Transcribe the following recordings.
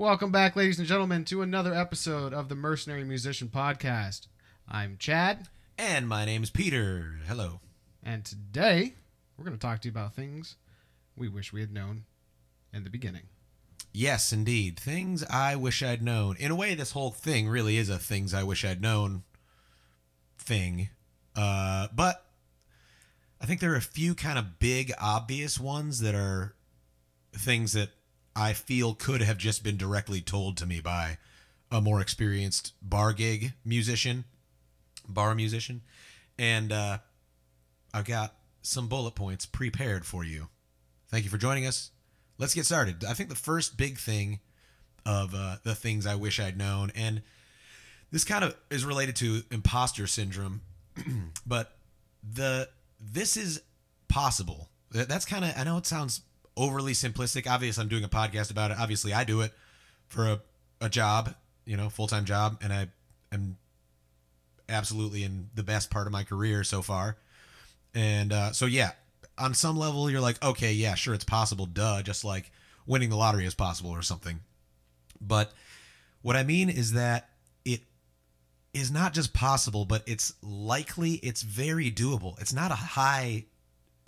Welcome back, ladies and gentlemen, to another episode of the Mercenary Musician Podcast. I'm Chad, And my name's Peter. Hello. and today we're going to talk to you about things we wish we had known in the beginning. Yes, indeed. Things I wish I'd known. In a way, this whole thing really is a things I wish I'd known thing. Uh, but I think there are a few kind of big, obvious ones that are things that I feel could have just been directly told to me by a more experienced bar gig musician, bar musician. And uh, I've got some bullet points prepared for you. Thank you for joining us. Let's get started. I think the first big thing of uh, the things I wish I'd known, and this kind of is related to imposter syndrome, but the this is possible. That's kind of I know it sounds overly simplistic. Obviously, I'm doing a podcast about it. Obviously, I do it for a, a job, you know, full time job, and I am absolutely in the best part of my career so far. And uh, so, yeah, on some level, you're like, okay, yeah, sure, it's possible, duh, just like winning the lottery is possible or something. But what I mean is that it is not just possible, but it's likely, it's very doable. It's not a high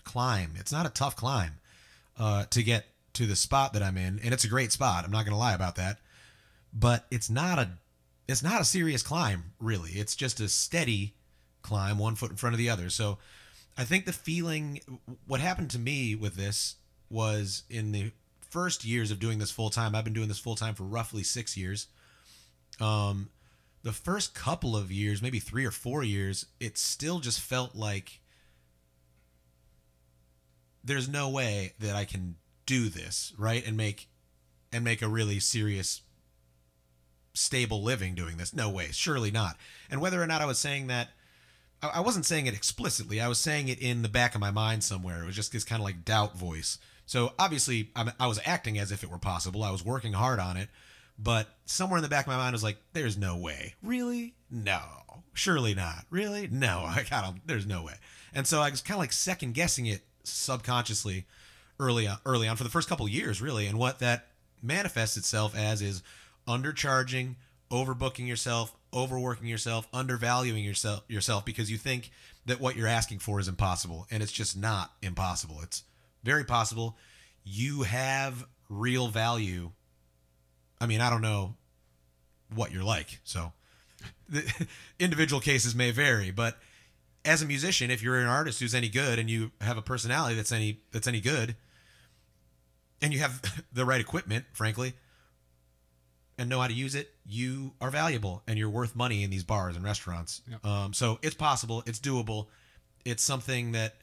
climb, it's not a tough climb uh, to get to the spot that I'm in, and it's a great spot. I'm not going to lie about that, but it's not a it's not a serious climb really. It's just a steady climb, one foot in front of the other. So I think the feeling, what happened to me with this was in the first years of doing this full time. I've been doing this full time for roughly six years. Um, the first couple of years, maybe three or four years, it still just felt like there's no way that I can do this right and make and make a really serious stable living doing this. No way, surely not. And whether or not I was saying that, I I wasn't saying it explicitly. I was saying it in the back of my mind somewhere. It was just this kind of like doubt voice. So obviously, I was acting as if it were possible. I was working hard on it, but somewhere in the back of my mind was like, "There's no way, really? No, surely not, really? No, I got There's no way." And so I was kind of like second guessing it subconsciously early on, early on for the first couple years, really. And what that manifests itself as is undercharging, overbooking yourself, overworking yourself, undervaluing yourself yourself because you think that what you're asking for is impossible, and it's just not impossible. It's very possible. You have real value. I mean, I don't know what you're like, so the individual cases may vary, but as a musician, if you're an artist who's any good and you have a personality that's any that's any good, and you have the right equipment, frankly, and know how to use it, you are valuable and you're worth money in these bars and restaurants. Yep. Um, so it's possible, it's doable, it's something that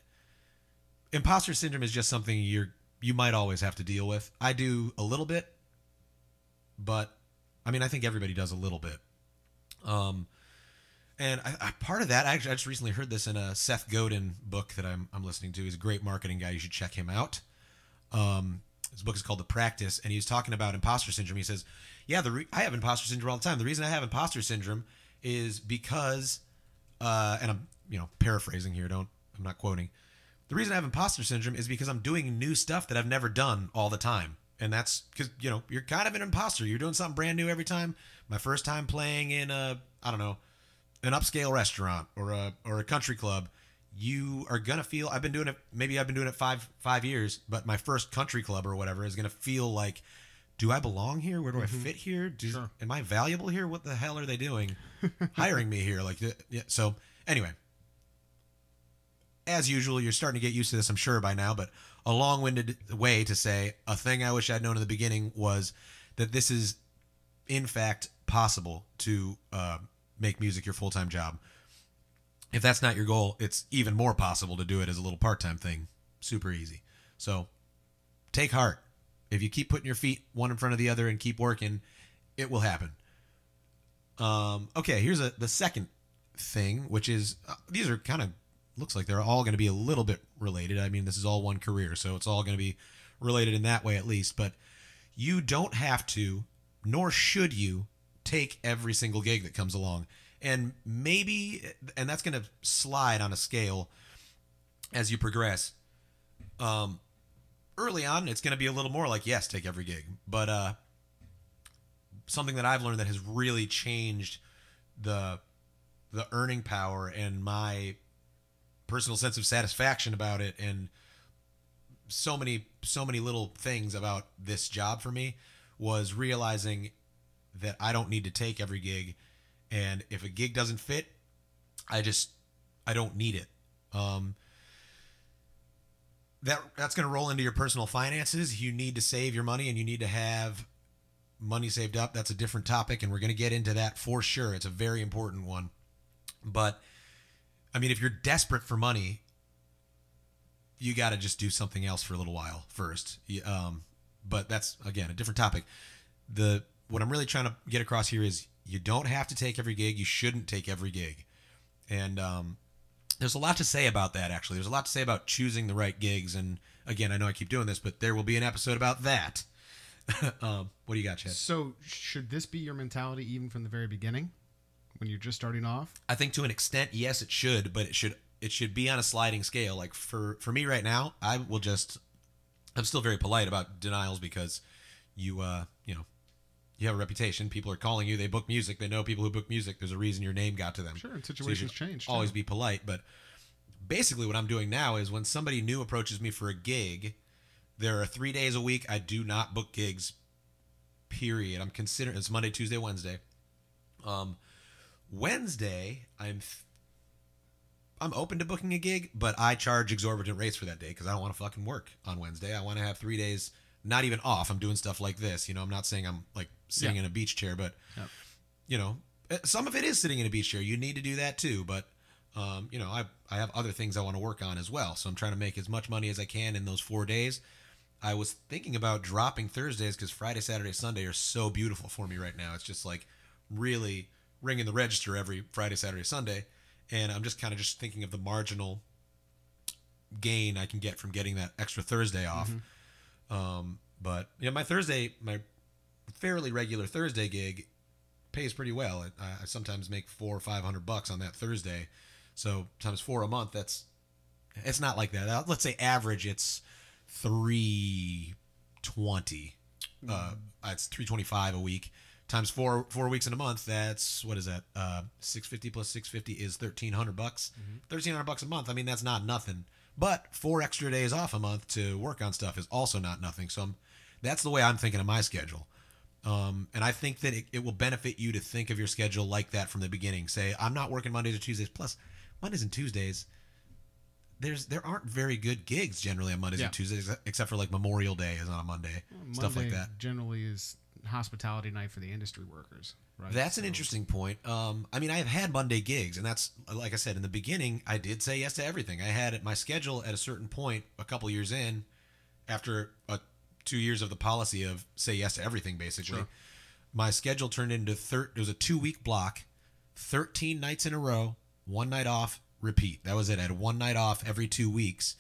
imposter syndrome is just something you're you might always have to deal with. I do a little bit, but I mean, I think everybody does a little bit. Um, and I, I, part of that, actually, I just recently heard this in a Seth Godin book that I'm, I'm listening to. He's a great marketing guy. You should check him out. Um, his book is called The Practice, and he was talking about imposter syndrome. He says, "Yeah, the re- I have imposter syndrome all the time. The reason I have imposter syndrome is because, uh, and I'm you know paraphrasing here. Don't I'm not quoting. The reason I have imposter syndrome is because I'm doing new stuff that I've never done all the time, and that's because you know you're kind of an imposter. You're doing something brand new every time. My first time playing in a I don't know an upscale restaurant or a or a country club, you are gonna feel. I've been doing it. Maybe I've been doing it five five years, but my first country club or whatever is gonna feel like, do I belong here? Where do I fit here? Do, Sure. Am I valuable here? What the hell are they doing, hiring me here? Like, yeah. So anyway, as usual, you're starting to get used to this, I'm sure by now. But a long-winded way to say a thing I wish I'd known in the beginning was that this is, in fact, possible to uh, make music your full-time job. If that's not your goal, it's even more possible to do it as a little part-time thing. Super easy. So take heart. If you keep putting your feet one in front of the other and keep working, it will happen. Um, okay, here's a the second thing, which is uh, these are kind of looks like they're all going to be a little bit related. I mean, this is all one career, so it's all going to be related in that way at least. But you don't have to, nor should you, take every single gig that comes along. And maybe, and that's going to slide on a scale as you progress. Um, early on, it's going to be a little more like, yes, take every gig. But uh, something that I've learned that has really changed the the earning power and my personal sense of satisfaction about it and so many so many little things about this job for me was realizing that I don't need to take every gig. And if a gig doesn't fit I just I don't need it. Um that that's going to roll into your personal finances. You need to save your money and you need to have money saved up. That's a different topic and we're going to get into that for sure. It's a very important one. But I mean if you're desperate for money you got to just do something else for a little while first. Um, but that's again a different topic. The what I'm really trying to get across here is you don't have to take every gig. You shouldn't take every gig, and um, there's a lot to say about that. Actually, there's a lot to say about choosing the right gigs. And again, I know I keep doing this, but there will be an episode about that. um, what do you got, Chad? So, should this be your mentality even from the very beginning, when you're just starting off? I think to an extent, yes, it should, but it should it should be on a sliding scale. Like for for me right now, I will just I'm still very polite about denials because you uh you know you have a reputation. People are calling you. They book music. They know people who book music. There's a reason your name got to them. Sure, and So situations should change. Always too. be polite, but basically what I'm doing now is when somebody new approaches me for a gig, there are three days a week I do not book gigs. Period. I'm considering it's Monday, Tuesday, Wednesday. Um, Wednesday I'm I'm open to booking a gig, but I charge exorbitant rates for that day because I don't want to fucking work on Wednesday. I want to have three days, not even off. I'm doing stuff like this. You know, I'm not saying I'm like sitting Yeah. in a beach chair, but you know, eh, some of it is sitting in a beach chair. You need to do that too, but um, you know, I I have other things I want to work on as well. So I'm trying to make as much money as I can in those four days. I was thinking about dropping Thursdays because Friday, Saturday, Sunday are so beautiful for me right now. It's just like really ringing the register every Friday, Saturday, Sunday, and I'm just kind of just thinking of the marginal gain I can get from getting that extra Thursday off. Um, but yeah, my Thursday, my fairly regular Thursday gig pays pretty well. I, I sometimes make four or five hundred bucks on that Thursday, so times four a month. That's it's not like that. Uh, Let's say average, it's three twenty. Uh, it's three twenty five a week times four four weeks in a month. That's what is that? Uh, six fifty plus six fifty is thirteen hundred bucks. Thirteen hundred bucks a month. I mean, that's not nothing. But four extra days off a month to work on stuff is also not nothing. So I'm, that's the way I'm thinking of my schedule. Um, and I think that it, it will benefit you to think of your schedule like that from the beginning. Say, I'm not working Mondays or Tuesdays. Plus, Mondays and Tuesdays, there's there aren't very good gigs generally on Mondays Yeah. and Tuesdays, except for like Memorial Day is on a Monday, stuff like that. Generally, is hospitality night for the industry workers. Right. That's an interesting point. Um, I mean, I've had Monday gigs, and that's like I said in the beginning. I did say yes to everything. I had my schedule at a certain point, a couple years in, after a, two years of the policy of say yes to everything. Basically, Sure. my schedule turned into thir- It was a two week block, thirteen nights in a row, one night off, repeat. That was it. I had one night off every two weeks,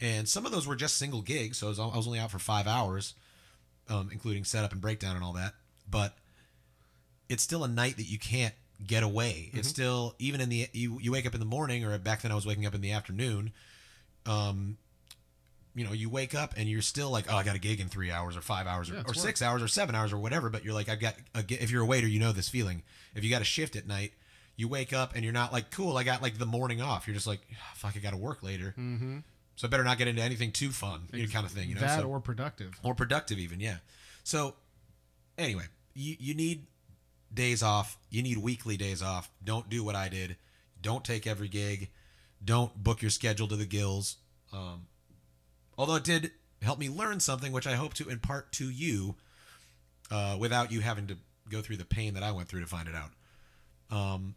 and some of those were just single gigs. So I was, I was only out for five hours, um, including setup and breakdown and all that. But it's still a night that you can't get away. It's still even in the you you wake up in the morning or back then I was waking up in the afternoon. Um, you know, you wake up and you're still like, oh, I got a gig in three hours or five hours or, Yeah, it's or six hours or seven hours or whatever. But you're like, I've got a, if you're a waiter, you know this feeling. If you got a shift at night, you wake up and you're not like, cool, I got like the morning off. You're just like, "Ah, fuck, I got to work later, Mm-hmm. So I better not get into anything too fun, you know, kind of thing. You know, that So- or productive. or productive even yeah. So anyway you, you need days off. You need weekly days off. Don't do what i did. Don't take every gig. Don't book your schedule to the gills. Um, although it did help me learn something which i hope to impart to you uh, without you having to go through the pain that i went through to find it out. Um,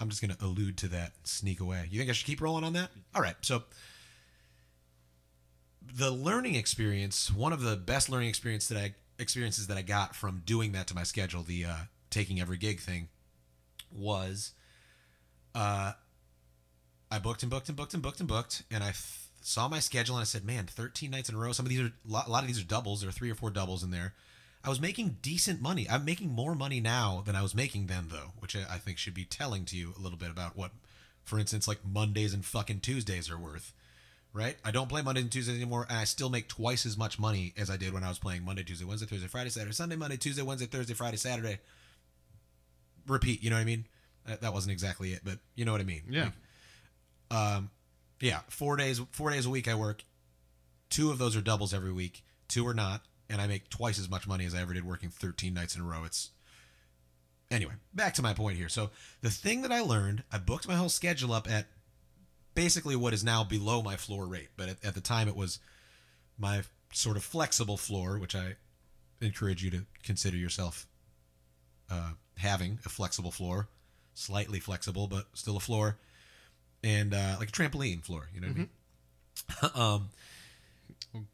i'm just going to allude to that sneak away you think i should keep rolling on that all right so the learning experience, one of the best learning experience that I experiences that I got from doing that to my schedule, the uh, taking every gig thing, was uh, I booked and booked and booked and booked and booked, and I f- saw my schedule and I said, "Man, 13 nights in a row. Some of these are a lot, of these are doubles. There are three or four doubles in there." I was making decent money. I'm making more money now than I was making then, though, which I think should be telling to you a little bit about what, for instance, like Mondays and fucking Tuesdays are worth right? I don't play Mondays and Tuesdays anymore, and I still make twice as much money as I did when I was playing Monday, Tuesday, Wednesday, Thursday, Friday, Saturday, Sunday, Monday, Tuesday, Wednesday, Thursday, Friday, Saturday. Repeat, you know what I mean? That, that wasn't exactly it, but you know what I mean. Yeah. Like, um, yeah, four days, four days a week I work. Two of those are doubles every week. Two are not, and I make twice as much money as I ever did working 13 nights in a row. It's anyway. Back to my point here. So the thing that I learned, I booked my whole schedule up at basically what is now below my floor rate, but at, at the time it was my sort of flexible floor, which I encourage you to consider yourself uh, having a flexible floor, slightly flexible, but still a floor, and uh, like a trampoline floor. You know what I mean? um,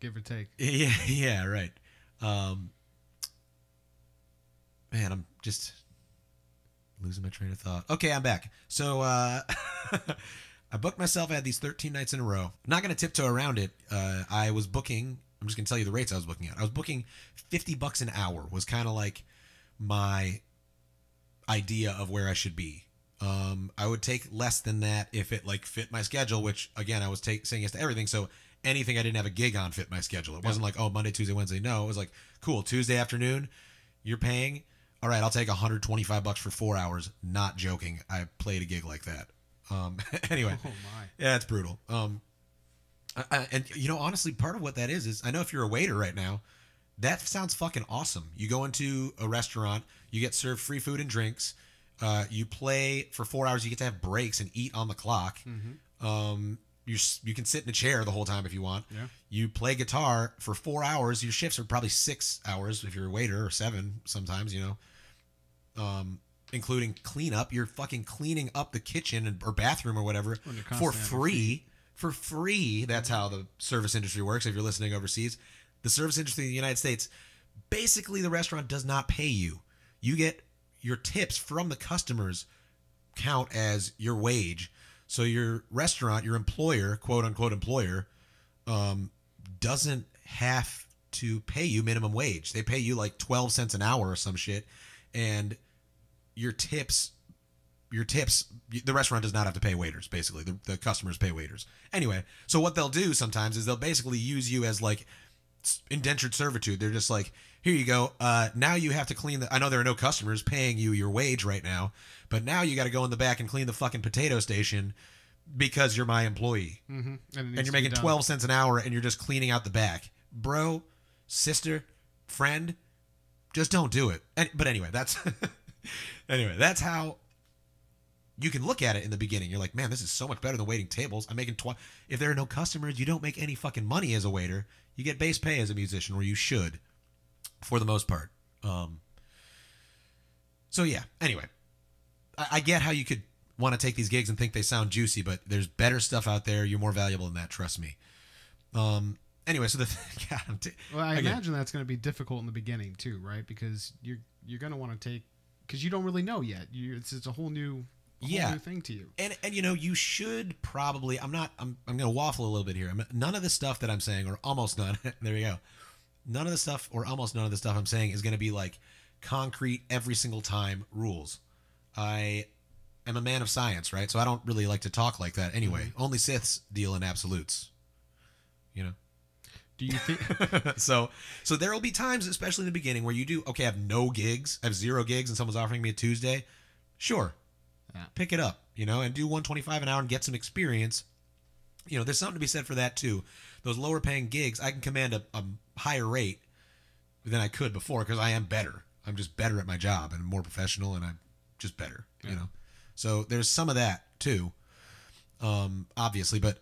Give or take. yeah, yeah, right. Um, man, I'm just losing my train of thought. Okay, I'm back. So uh, I booked myself. I had these 13 nights in a row. not going to tiptoe around it. Uh, I was booking. I'm just going to tell you the rates I was booking at. I was booking 50 bucks an hour. Was kind of like my idea of where I should be. Um, I would take less than that if it like fit my schedule, which again I was take, saying yes to everything. So anything I didn't have a gig on fit my schedule. It wasn't like oh Monday, Tuesday, Wednesday. No, it was like cool Tuesday afternoon. You're paying. All right, I'll take 125 bucks for four hours. Not joking. I played a gig like that. Um, anyway, Oh my. yeah, it's brutal. Um, I, I- and you know, honestly, part of what that is is I know if you're a waiter right now, that sounds fucking awesome. You go into a restaurant, you get served free food and drinks. Uh, you play for four hours. You get to have breaks and eat on the clock. Um, you you can sit in a chair the whole time if you want. Yeah. You play guitar for four hours. Your shifts are probably six hours if you're a waiter, or seven sometimes. You know, um, including cleanup. You're fucking cleaning up the kitchen and, or bathroom or whatever for constantly on your free. For free. That's how the service industry works. If you're listening overseas, the service industry in the United States, basically, the restaurant does not pay you. You get your tips from the customers count as your wage. So your restaurant, your employer, quote unquote employer, um, doesn't have to pay you minimum wage. They pay you like 12 cents an hour or some shit. And your tips, your tips, the restaurant does not have to pay waiters, basically. The, the customers pay waiters. Anyway, so what they'll do sometimes is they'll basically use you as like indentured servitude. They're just like, here you go. Uh, now you have to clean the. I know there are no customers paying you your wage right now, but now you got to go in the back and clean the fucking potato station because you're my employee Mm-hmm. And, and you're making 12 cents an hour and you're just cleaning out the back. Bro, sister, friend, just don't do it. And, but anyway, that's anyway, that's how you can look at it in the beginning. You're like, "Man, this is so much better than waiting tables. I'm making tw- if there are no customers, you don't make any fucking money as a waiter. You get base pay as a musician or you should for the most part." Um So yeah, anyway, I, I get how you could want to take these gigs and think they sound juicy, but there's better stuff out there. You're more valuable than that. Trust me. Um. Anyway, so the God, I'm t- Well, I again, imagine that's going to be difficult in the beginning too, right? Because you're you're going to want to take because you don't really know yet. You, it's it's a whole new a whole Yeah. new thing to you. and and you know you should probably. I'm not. I'm I'm gonna waffle a little bit here. I'm, none of the stuff that I'm saying, or almost none. there you go. None of the stuff, or almost none of the stuff I'm saying, is gonna be like concrete every single time rules. I am a man of science, right? So I don't really like to talk like that anyway. Mm-hmm. Only Siths deal in absolutes. You know. Do you think? so so there will be times especially in the beginning where you do okay i have no gigs i have zero gigs and someone's offering me a tuesday sure Yeah. pick it up you know and do 125 an hour and get some experience you know there's something to be said for that too those lower paying gigs i can command a, a higher rate than i could before because i am better i'm just better at my job and more professional and i'm just better you know? So there's some of that too um obviously but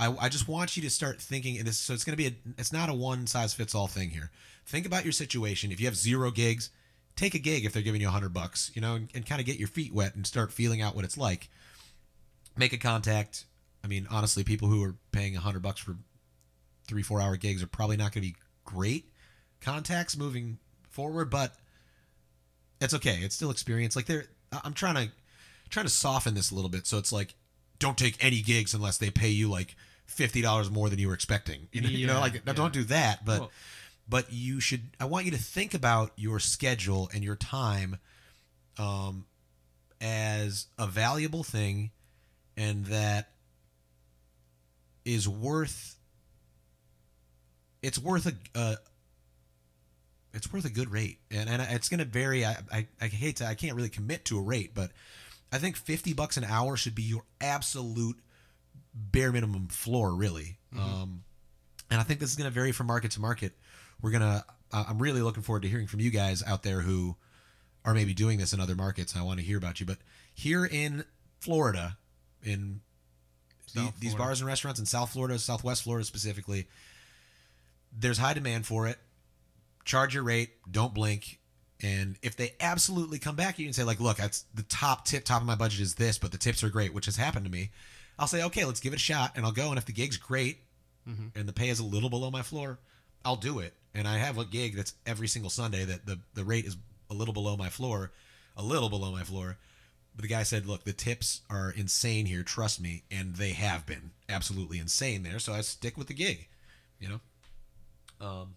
I, I just want you to start thinking and this so it's going to be a it's not a one size fits all thing here. Think about your situation. If you have zero gigs take a gig if they're giving you a hundred bucks you know and, and kind of get your feet wet and start feeling out what it's like. Make a contact. I mean honestly people who are paying a hundred bucks for three four hour gigs are probably not going to be great contacts moving forward but it's okay it's still experience like they're i'm trying to trying to soften this a little bit so it's like don't take any gigs unless they pay you like fifty dollars more than you were expecting. You know, you know like yeah. don't do that, but Well- but you should. I want you to think about your schedule and your time, um, as a valuable thing, and that is worth it's worth a uh, it's worth a good rate. And, and it's going to vary. I, I i hate to i can't really commit to a rate but i think 50 bucks an hour should be your absolute bare minimum floor really. Um and i think this is going to vary from market to market. We're going to uh, i'm really looking forward to hearing from you guys out there who are maybe doing this in other markets i want to hear about you. But here in florida in the- South these bars and restaurants in south florida southwest florida specifically there's high demand for it charge your rate don't blink. And if they absolutely come back you can say like look that's the top tip top of my budget is this but the tips are great which has happened to me i'll say okay let's give it a shot and i'll go. And if the gig's great and the pay is a little below my floor i'll do it. And i have a gig that's every single sunday that the, the rate is a little below my floor a little below my floor. But the guy said look the tips are insane here. Trust me. And they have been absolutely insane there. So i stick with the gig you know? Um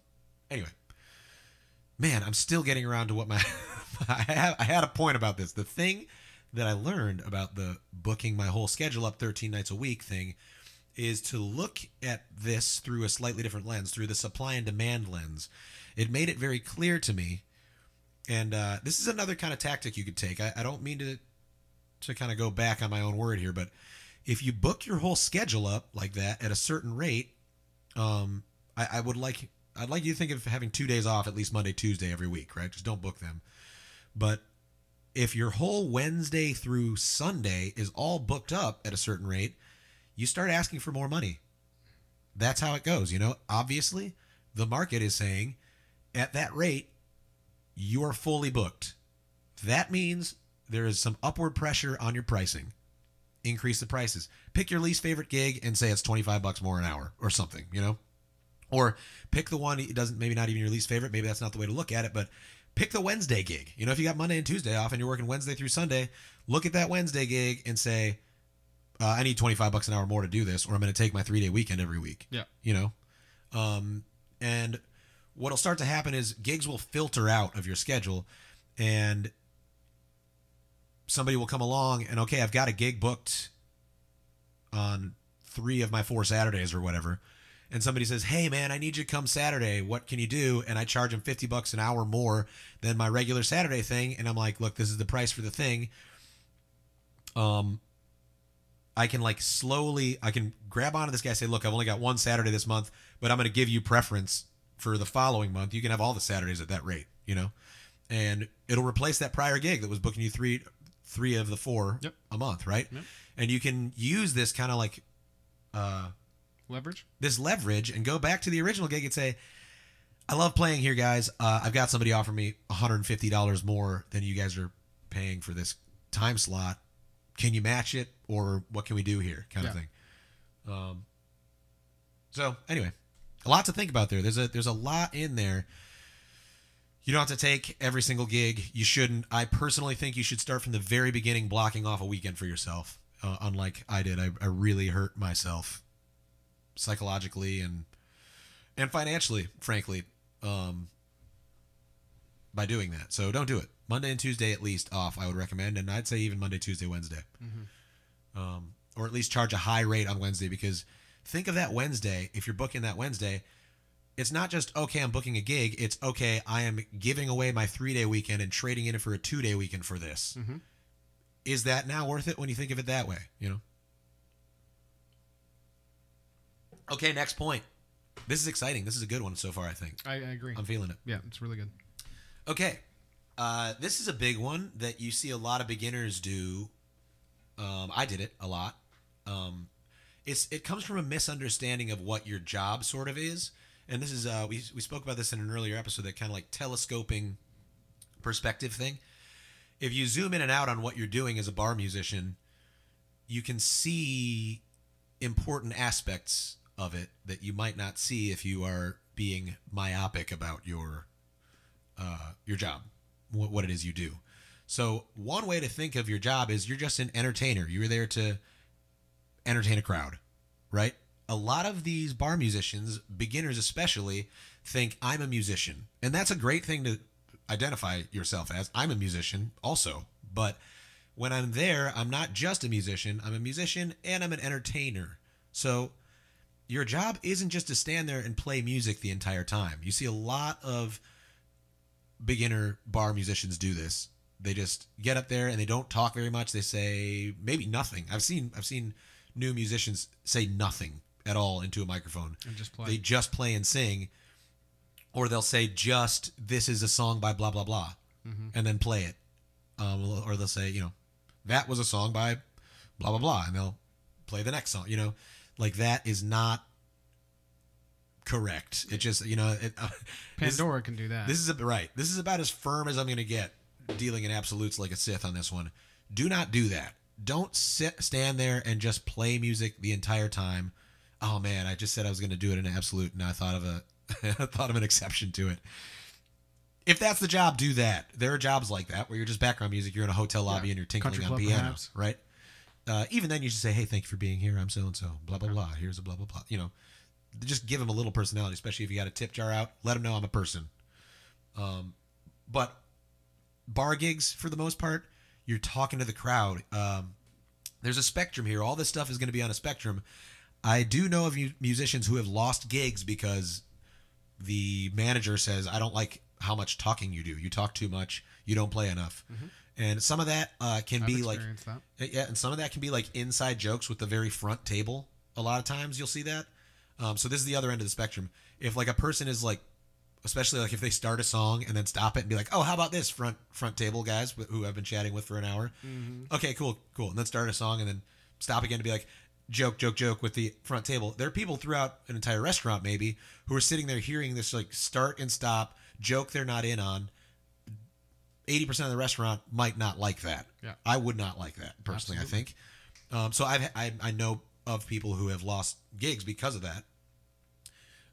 anyway man, I'm still getting around to what my I had a point about this. The thing that I learned about the booking my whole schedule up 13 nights a week thing is to look at this through a slightly different lens, through the supply and demand lens. It made it very clear to me, and uh, this is another kind of tactic you could take. I, I don't mean to to kind of go back on my own word here, but if you book your whole schedule up like that at a certain rate, um, I, I would like I'd like you to think of having two days off at least Monday, Tuesday every week, right? Just don't book them. But if your whole Wednesday through Sunday is all booked up at a certain rate, you start asking for more money. That's how it goes, you know? Obviously, the market is saying at that rate, you are fully booked. That means there is some upward pressure on your pricing. Increase the prices. Pick your least favorite gig and say it's 25 bucks more an hour or something, you know? Or pick the one it doesn't maybe not even your least favorite, maybe that's not the way to look at it, but pick the Wednesday gig. You know, if you got Monday and Tuesday off and you're working Wednesday through Sunday, look at that Wednesday gig and say, uh, I need 25 bucks an hour more to do this, or I'm going to take my three day weekend every week. Yeah. You know? Um, and what'll start to happen is gigs will filter out of your schedule and somebody will come along and, okay, I've got a gig booked on three of my four Saturdays or whatever. And somebody says, "Hey man, I need you to come Saturday. What can you do?" And I charge them 50 bucks an hour more than my regular Saturday thing, and I'm like, "Look, this is the price for the thing." Um I can like slowly I can grab onto this guy say, "Look, I've only got one Saturday this month, but I'm going to give you preference for the following month. You can have all the Saturdays at that rate, you know?" And it'll replace that prior gig that was booking you 3 3 of the 4 Yep. a month, right? Yep. And you can use this kind of like uh Leverage. this leverage and go back to the original gig and say, I love playing here, guys. Uh, I've got somebody offer me $150 more than you guys are paying for this time slot. Can you match it, or what can we do here? Kind of thing. Um. So anyway, a lot to think about there. There's a there's a lot in there. You don't have to take every single gig. You shouldn't. I personally think you should start from the very beginning, blocking off a weekend for yourself. Uh, unlike I did, I, I really hurt myself psychologically and and financially, frankly, um, by doing that. So don't do it. Monday and Tuesday at least off. I would recommend, and I'd say even Monday, Tuesday, Wednesday, um, or at least charge a high rate on Wednesday because think of that Wednesday. If you're booking that Wednesday, it's not just okay. I'm booking a gig. It's okay. I am giving away my three day weekend and trading in it for a two day weekend for this. Mhm. Is that now worth it when you think of it that way? You know. Okay, next point. This is exciting. This is a good one so far. I think I, I agree. I'm feeling it. yeah, it's really good. Okay. Uh, this is a big one that you see a lot of beginners do. Um, I did it a lot. Um, it's it comes from a misunderstanding of what your job sort of is, and this is uh, we we spoke about this in an earlier episode. That kind of like telescoping perspective thing. If you zoom in and out on what you're doing as a bar musician, you can see important aspects of it that you might not see if you are being myopic about your uh, your job, what, what it is you do. So one way to think of your job is you're just an entertainer. You're there to entertain a crowd, right? A lot of these bar musicians, beginners especially, think I'm a musician, and that's a great thing to identify yourself as. I'm a musician also, but when I'm there, I'm not just a musician. I'm a musician and I'm an entertainer. So your job isn't just to stand there and play music the entire time. You see a lot of beginner bar musicians do this. They just get up there and they don't talk very much. They say maybe nothing. I've seen I've seen new musicians say nothing at all into a microphone. And just play. They just play and sing, or they'll say just this is a song by blah blah blah, and then play it, um, or they'll say you know that was a song by blah blah blah, and they'll play the next song. You know, like that is not correct. It just you know it. Uh, this- Pandora can do that. this is a, right. This is about as firm as I'm going to get dealing in absolutes like a Sith on this one. Do not do that. Don't sit stand there and just play music the entire time. Oh man, I just said I was going to do it in an absolute, and I thought of a I thought of an exception to it. If that's the job, do that. There are jobs like that where you're just background music. You're in a hotel lobby Yeah. and you're tinkling on club, piano, perhaps. right? Uh, even then, you should say, "Hey, thank you for being here. I'm so and so. Blah blah blah. Here's a blah blah blah." You know, just give them a little personality, especially if you got a tip jar out. Let them know I'm a person. Um, but bar gigs, for the most part, you're talking to the crowd. Um, there's a spectrum here. All this stuff is going to be on a spectrum. I do know of musicians who have lost gigs because the manager says, "I don't like how much talking you do. You talk too much. You don't play enough." And some of that uh, can Mm-hmm. I've be like that. yeah, and some of that can be like inside jokes with the very front table. A lot of times you'll see that. Um, so this is the other end of the spectrum. If like a person is like, especially like if they start a song and then stop it and be like, "Oh, how about this front front table guys who I've been chatting with for an hour?" Okay, cool, cool, and then start a song and then stop again to be like, joke, joke, joke with the front table. There are people throughout an entire restaurant maybe who are sitting there hearing this like start and stop joke they're not in on. 80% of the restaurant might not like that. Yeah. I would not like that personally, I think. Um, so I've, I, I know of people who have lost gigs because of that.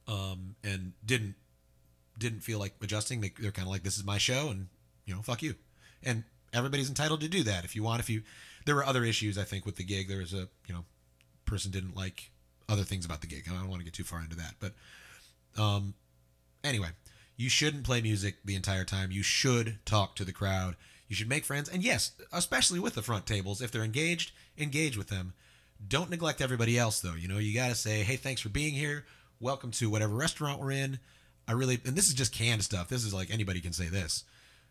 Um, and didn't, didn't feel like adjusting. They, they're kind of like, this is my show and, you know, fuck you. And everybody's entitled to do that if you want. If you, there were other issues, I think, with the gig. There was a, you know, person didn't like other things about the gig. I don't want to get too far into that, but, um, anyway, you shouldn't play music the entire time. You should talk to the crowd. You should make friends. And yes, especially with the front tables, if they're engaged, engage with them. Don't neglect everybody else, though. You know, you got to say, hey, thanks for being here. Welcome to whatever restaurant we're in. I really, and this is just canned stuff. This is like anybody can say this.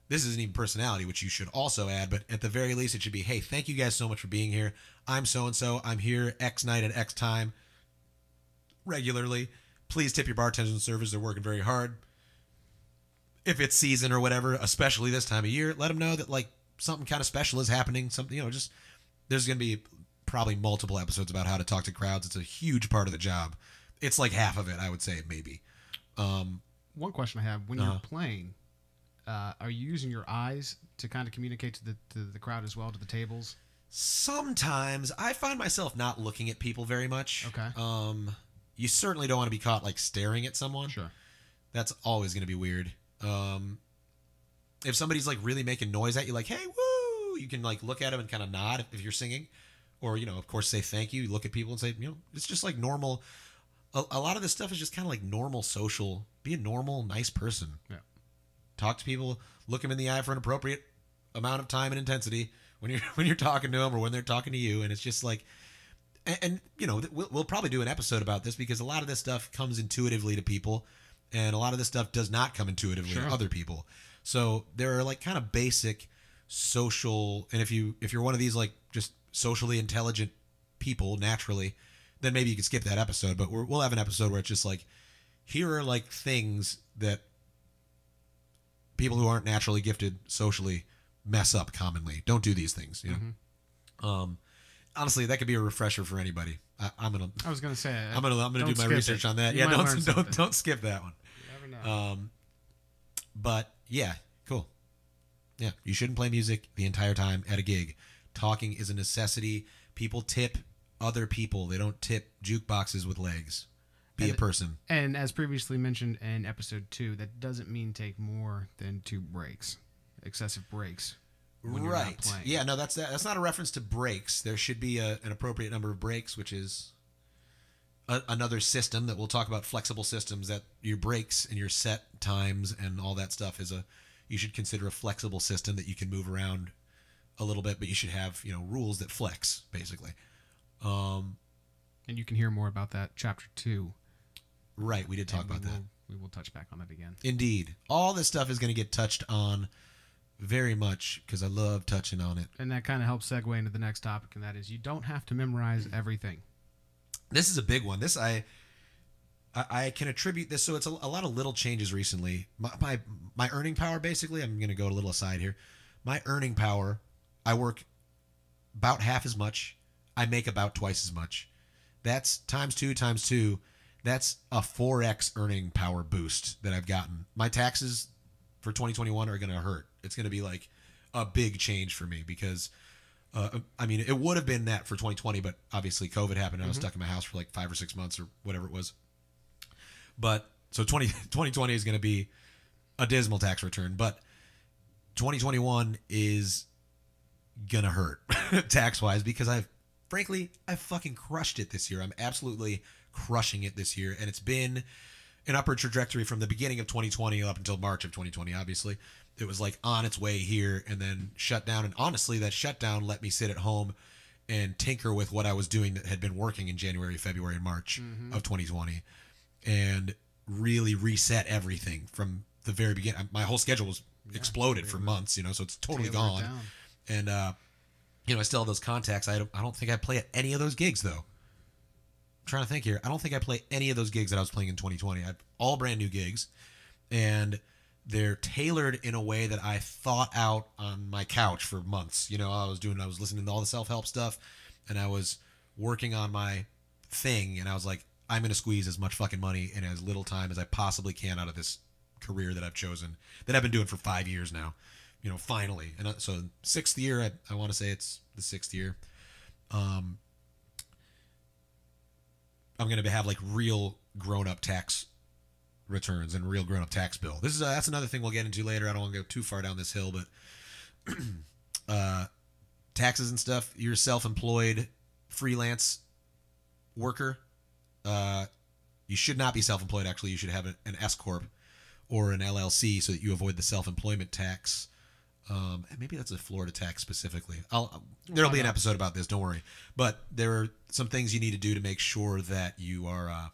This isn't even personality, which you should also add, but at the very least, it should be, hey, thank you guys so much for being here. I'm so and so. I'm here X night at X time regularly. Please tip your bartenders and servers. They're working very hard. If it's season or whatever, especially this time of year, let them know that like something kind of special is happening. Something, you know, just there's going to be probably multiple episodes about how to talk to crowds. It's a huge part of the job. It's like half of it, I would say, maybe. Um, One question I have: When Uh-huh. you're playing, uh, are you using your eyes to kind of communicate to the to the crowd as well, to the tables? sometimes I find myself not looking at people very much. Okay. Um, you certainly don't want to be caught like staring at someone. Sure. That's always going to be weird. Um, if somebody's like really making noise at you, like "Hey, woo," you can like look at them and kind of nod if, you're singing, or you know, of course, say thank you. You look at people and say, you know, it's just like normal. A, a lot of this stuff is just kind of like normal social. Be a normal, nice person. Yeah. Talk to people. Look them in the eye for an appropriate amount of time and intensity when you're when you're talking to them or when they're talking to you, and it's just like and, and you know we'll, we'll probably do an episode about this because a lot of this stuff comes intuitively to people and a lot of this stuff does not come intuitively Sure. to other people so there are like kind of basic social and if you if you're one of these like just socially intelligent people naturally then maybe you could skip that episode but we're, we'll have an episode where it's just like here are like things that people who aren't naturally gifted socially mess up commonly don't do these things you know um honestly that could be a refresher for anybody I, i'm gonna I was gonna say. i'm gonna i'm gonna don't my research it. on that You yeah don't don't, something. don't skip that one never know. um but yeah cool. Yeah you shouldn't play music the entire time at a gig. Talking is a necessity. People tip other people. They don't tip jukeboxes with legs. Be a person. And as previously mentioned in episode two, that doesn't mean take more than two breaks, excessive breaks. When you're not right. yeah no that's that, that's not a reference to breaks. There should be a, an appropriate number of breaks which is a, another system that we'll talk about flexible systems that your breaks and your set times and all that stuff is a you should consider a flexible system that you can move around a little bit but you should have you know rules that flex basically um And you can hear more about that chapter two. Right, we did talk and we about that. We will touch back on that again. Indeed. All this stuff is going to get touched on very much because I love touching on it. And that kind of helps segue into the next topic, and that is you don't have to memorize everything. This is a big one. This I I, I can attribute this so it's a, a lot of little changes recently. My, my my earning power basically. I'm going to go a little aside here. My earning power. I work about half as much. I make about twice as much. That's times two times two. That's a 4x earning power boost that I've gotten. My taxes for 2021 are going to hurt. It's going to be like a big change for me because uh, I mean, it would have been that for 2020, but obviously COVID happened and I was stuck in my house for like five or six months or whatever it was. But so 20, 2020 is going to be a dismal tax return, but 2021 is going to hurt tax wise because I've frankly, I've fucking crushed it this year. I'm absolutely crushing it this year. And it's been an upward trajectory from the beginning of 2020 up until March of 2020, obviously. It was like on its way here and then shut down. And honestly, that shutdown let me sit at home and tinker with what I was doing that had been working in January, February, and March of 2020 and really reset everything from the very beginning. My whole schedule was exploded for months, you know, so it's totally gone. down. And, uh, you know, I still have those contacts. I don't, I don't think I play at any of those gigs, though. I'm trying to think here. I don't think I play any of those gigs that I was playing in 2020. I have all brand new gigs, and they're tailored in a way that I thought out on my couch for months. You know, I was doing, I was listening to all the self help stuff, and I was working on my thing, and I was like, I'm going to squeeze as much fucking money in as little time as I possibly can out of this career that I've chosen, that I've been doing for five years now. You know, finally, and uh, so sixth year, I, I want to say it's the sixth year. Um, I'm going to have like real grown up tax returns and real grown up tax bill. This is uh, that's another thing we'll get into later. I don't want to go too far down this hill, but uh, taxes and stuff. You're self-employed freelance worker. Uh, you should not be self-employed. Actually, you should have an, an S corp or an LLC so that you avoid the self-employment tax. Um, and maybe that's a Florida tax specifically. I'll, there'll be an episode about this. Don't worry. But there are some things you need to do to make sure that you are uh,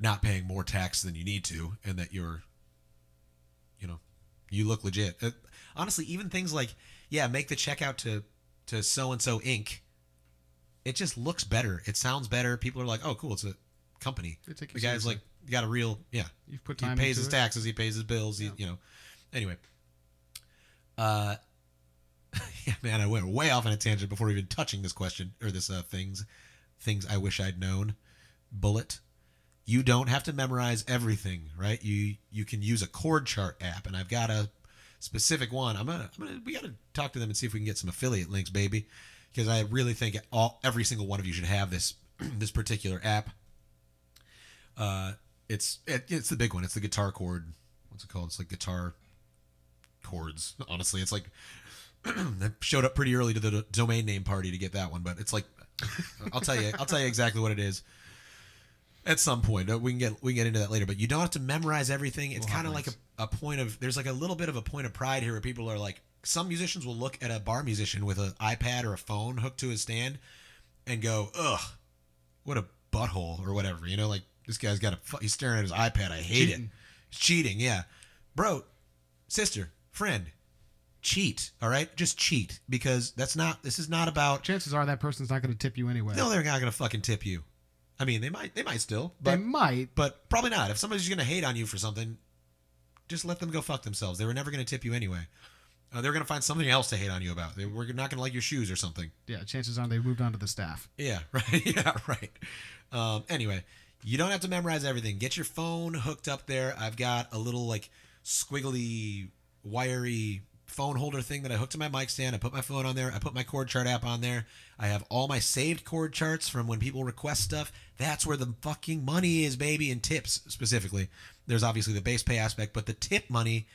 not paying more tax than you need to, and that you're, you know, you look legit. Uh, honestly, even things like, yeah, make the checkout to to so and so Inc. It just looks better. It sounds better. People are like, oh, cool, it's a company. The you guy's seriously. like, got a real, yeah. You've put He pays his it. taxes. He pays his bills. He, you know. Anyway. Uh, yeah, man, I went way off on a tangent before even touching this question or this uh, things, things I wish I'd known. Bullet. You don't have to memorize everything, right? You you can use a chord chart app, and I've got a specific one. I'm gonna, I'm gonna we gotta talk to them and see if we can get some affiliate links, baby, because I really think all every single one of you should have this this particular app. Uh, it's it, it's the big one. It's the guitar chord. What's it called? It's like guitar chords. Honestly, it's like I showed up pretty early to the domain name party to get that one, but it's like I'll tell you I'll tell you exactly what it is at some point. We can get we can get into that later, but you don't have to memorize everything. It's We'll kind of like a, a point of there's like a little bit of a point of pride here where people are like some musicians will look at a bar musician with an iPad or a phone hooked to his stand and go, "Ugh, what a butthole" or whatever. You know, like this guy's got a he's staring at his iPad. I hate it. Cheating. He's cheating. Yeah, bro, sister, friend, cheat. All right, just cheat because that's not. This is not about. Chances are that person's not going to tip you anyway. No, they're not gonna fucking tip you. I mean, they might. They might still, they might. but probably not. If somebody's gonna hate on you for something, just let them go fuck themselves. They were never gonna tip you anyway. Uh, they're gonna find something else to hate on you about. They were not gonna like your shoes or something. Yeah, chances are they moved on to the staff. Yeah, right. Yeah, right. Um, anyway, you don't have to memorize everything. Get your phone hooked up there. I've got a little like squiggly, wiry phone holder thing that I hooked to my mic stand. I put my phone on there. I put my chord chart app on there. I have all my saved chord charts from when people request stuff. That's where the fucking money is, baby, and tips specifically. There's obviously the base pay aspect, but the tip money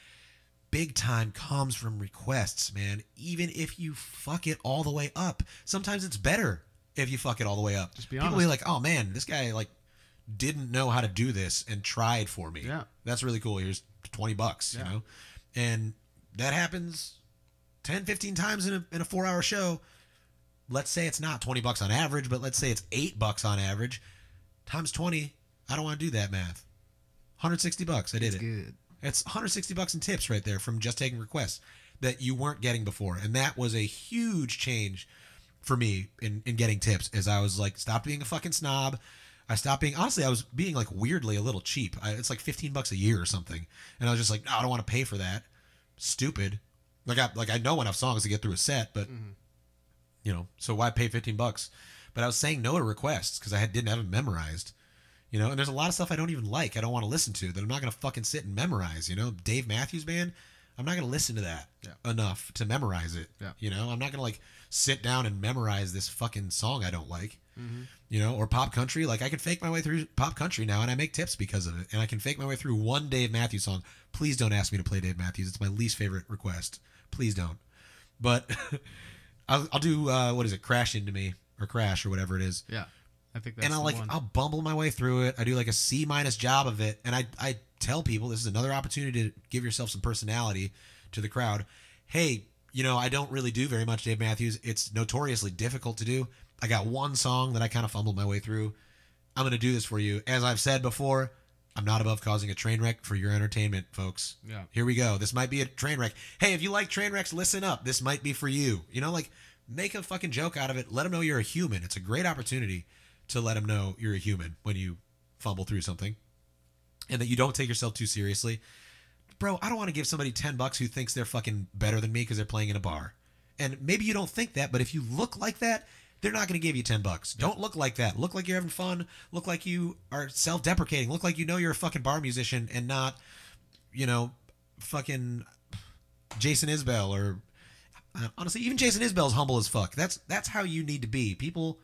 big time comes from requests, man. Even if you fuck it all the way up, sometimes it's better if you fuck it all the way up. Just be honest. People be like, "Oh man, this guy like didn't know how to do this and tried for me." Yeah. that's really cool. Here's twenty bucks, Yeah. you know, and that happens 10, 15 times in a in a four hour show. let's say it's not 20 bucks on average, but let's say it's 8 bucks on average times 20. I don't want to do that math. 160 bucks. I did It's it. good. It's 160 bucks in tips right there from just taking requests that you weren't getting before. And that was a huge change for me in, in getting tips as I was like, stop being a fucking snob. I stopped being, honestly, I was being like weirdly a little cheap. I, it's like 15 bucks a year or something. And I was just like, no, I don't want to pay for that. Stupid. Like I, like I know enough songs to get through a set, but mm-hmm. you know, so why pay 15 bucks? But I was saying no to requests because I had, didn't have them memorized. You know, and there's a lot of stuff I don't even like, I don't want to listen to that I'm not to fucking sit and memorize. You know, Dave Matthews Band, I'm not to listen to that Yeah. enough to memorize it. Yeah. You know, I'm not to like sit down and memorize this fucking song I don't like. Mm-hmm. You know, or pop country. Like I can fake my way through pop country now, and I make tips because of it. And I can fake my way through one Dave Matthews song. Please don't ask me to play Dave Matthews. It's my least favorite request. Please don't. But I'll, I'll do uh, what is it? Crash into me or crash or whatever it is Yeah. I think that's and I'll like one. I'll bumble my way through it. I do like a C minus job of it, and I I tell people this is another opportunity to give yourself some personality to the crowd. Hey, you know I don't really do very much, Dave Matthews. It's notoriously difficult to do. I got one song that I kind of fumbled my way through. I'm gonna do this for you. As I've said before, I'm not above causing a train wreck for your entertainment, folks. Yeah. Here we go. This might be a train wreck. Hey, if you like train wrecks, listen up. This might be for you. You know, like make a fucking joke out of it. Let them know you're a human. It's a great opportunity to let them know you're a human when you fumble through something and that you don't take yourself too seriously. Bro, I don't want to give somebody 10 bucks who thinks they're fucking better than me because they're playing in a bar. And maybe you don't think that, but if you look like that, they're not going to give you 10 bucks. Don't look like that. Look like you're having fun. Look like you are self deprecating. Look like you know you're a fucking bar musician and not, you know, fucking Jason Isbell or uh, honestly, even Jason Isbell's humble as fuck. That's that's how you need to be. People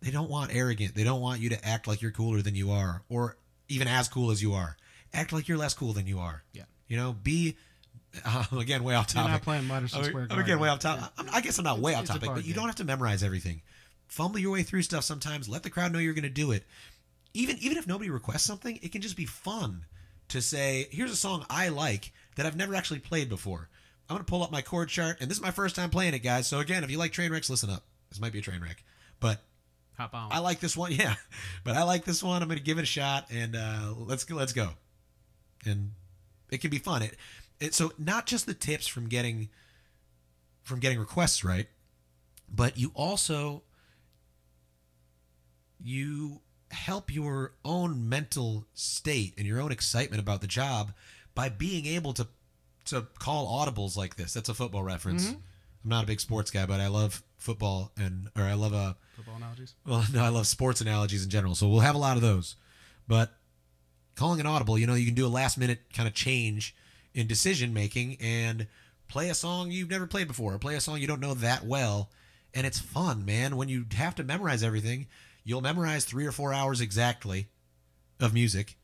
they don't want arrogant. They don't want you to act like you're cooler than you are or even as cool as you are. Act like you're less cool than you are. Yeah. You know, be uh, again way off You're topic. not playing Madison I'm, Square I'm Garden. again way off topic. Yeah. I'm- guess I'm not way It's- off topic, bar but you game. don't have to memorize everything. Fumble your way through stuff sometimes. Let the crowd know you're going to do it. Even even if nobody requests something, it can just be fun to say, "Here's a song I like that I've never actually played before." I'm going to pull up my chord chart, and this is my first time playing it, guys. So again, if you like train wrecks, listen up. This might be a train wreck, but Hop on. I like this one. Yeah, but I like this one. I'm going to give it a shot, and uh, let's go. Let's go. And it can be fun. It, it so not just the tips from getting from getting requests right, but you also you help your own mental state and your own excitement about the job by being able to to call audibles like this. That's a football reference. Mm-hmm. I'm not a big sports guy, but I love football and or I love a Football analogies. well, no, I love sports analogies in general, so we'll have a lot of those. But calling an audible, you know, you can do a last minute kind of change in decision making and play a song you've never played before, or play a song you don't know that well, and it's fun, man. When you have to memorize everything, you'll memorize three or four hours exactly of music,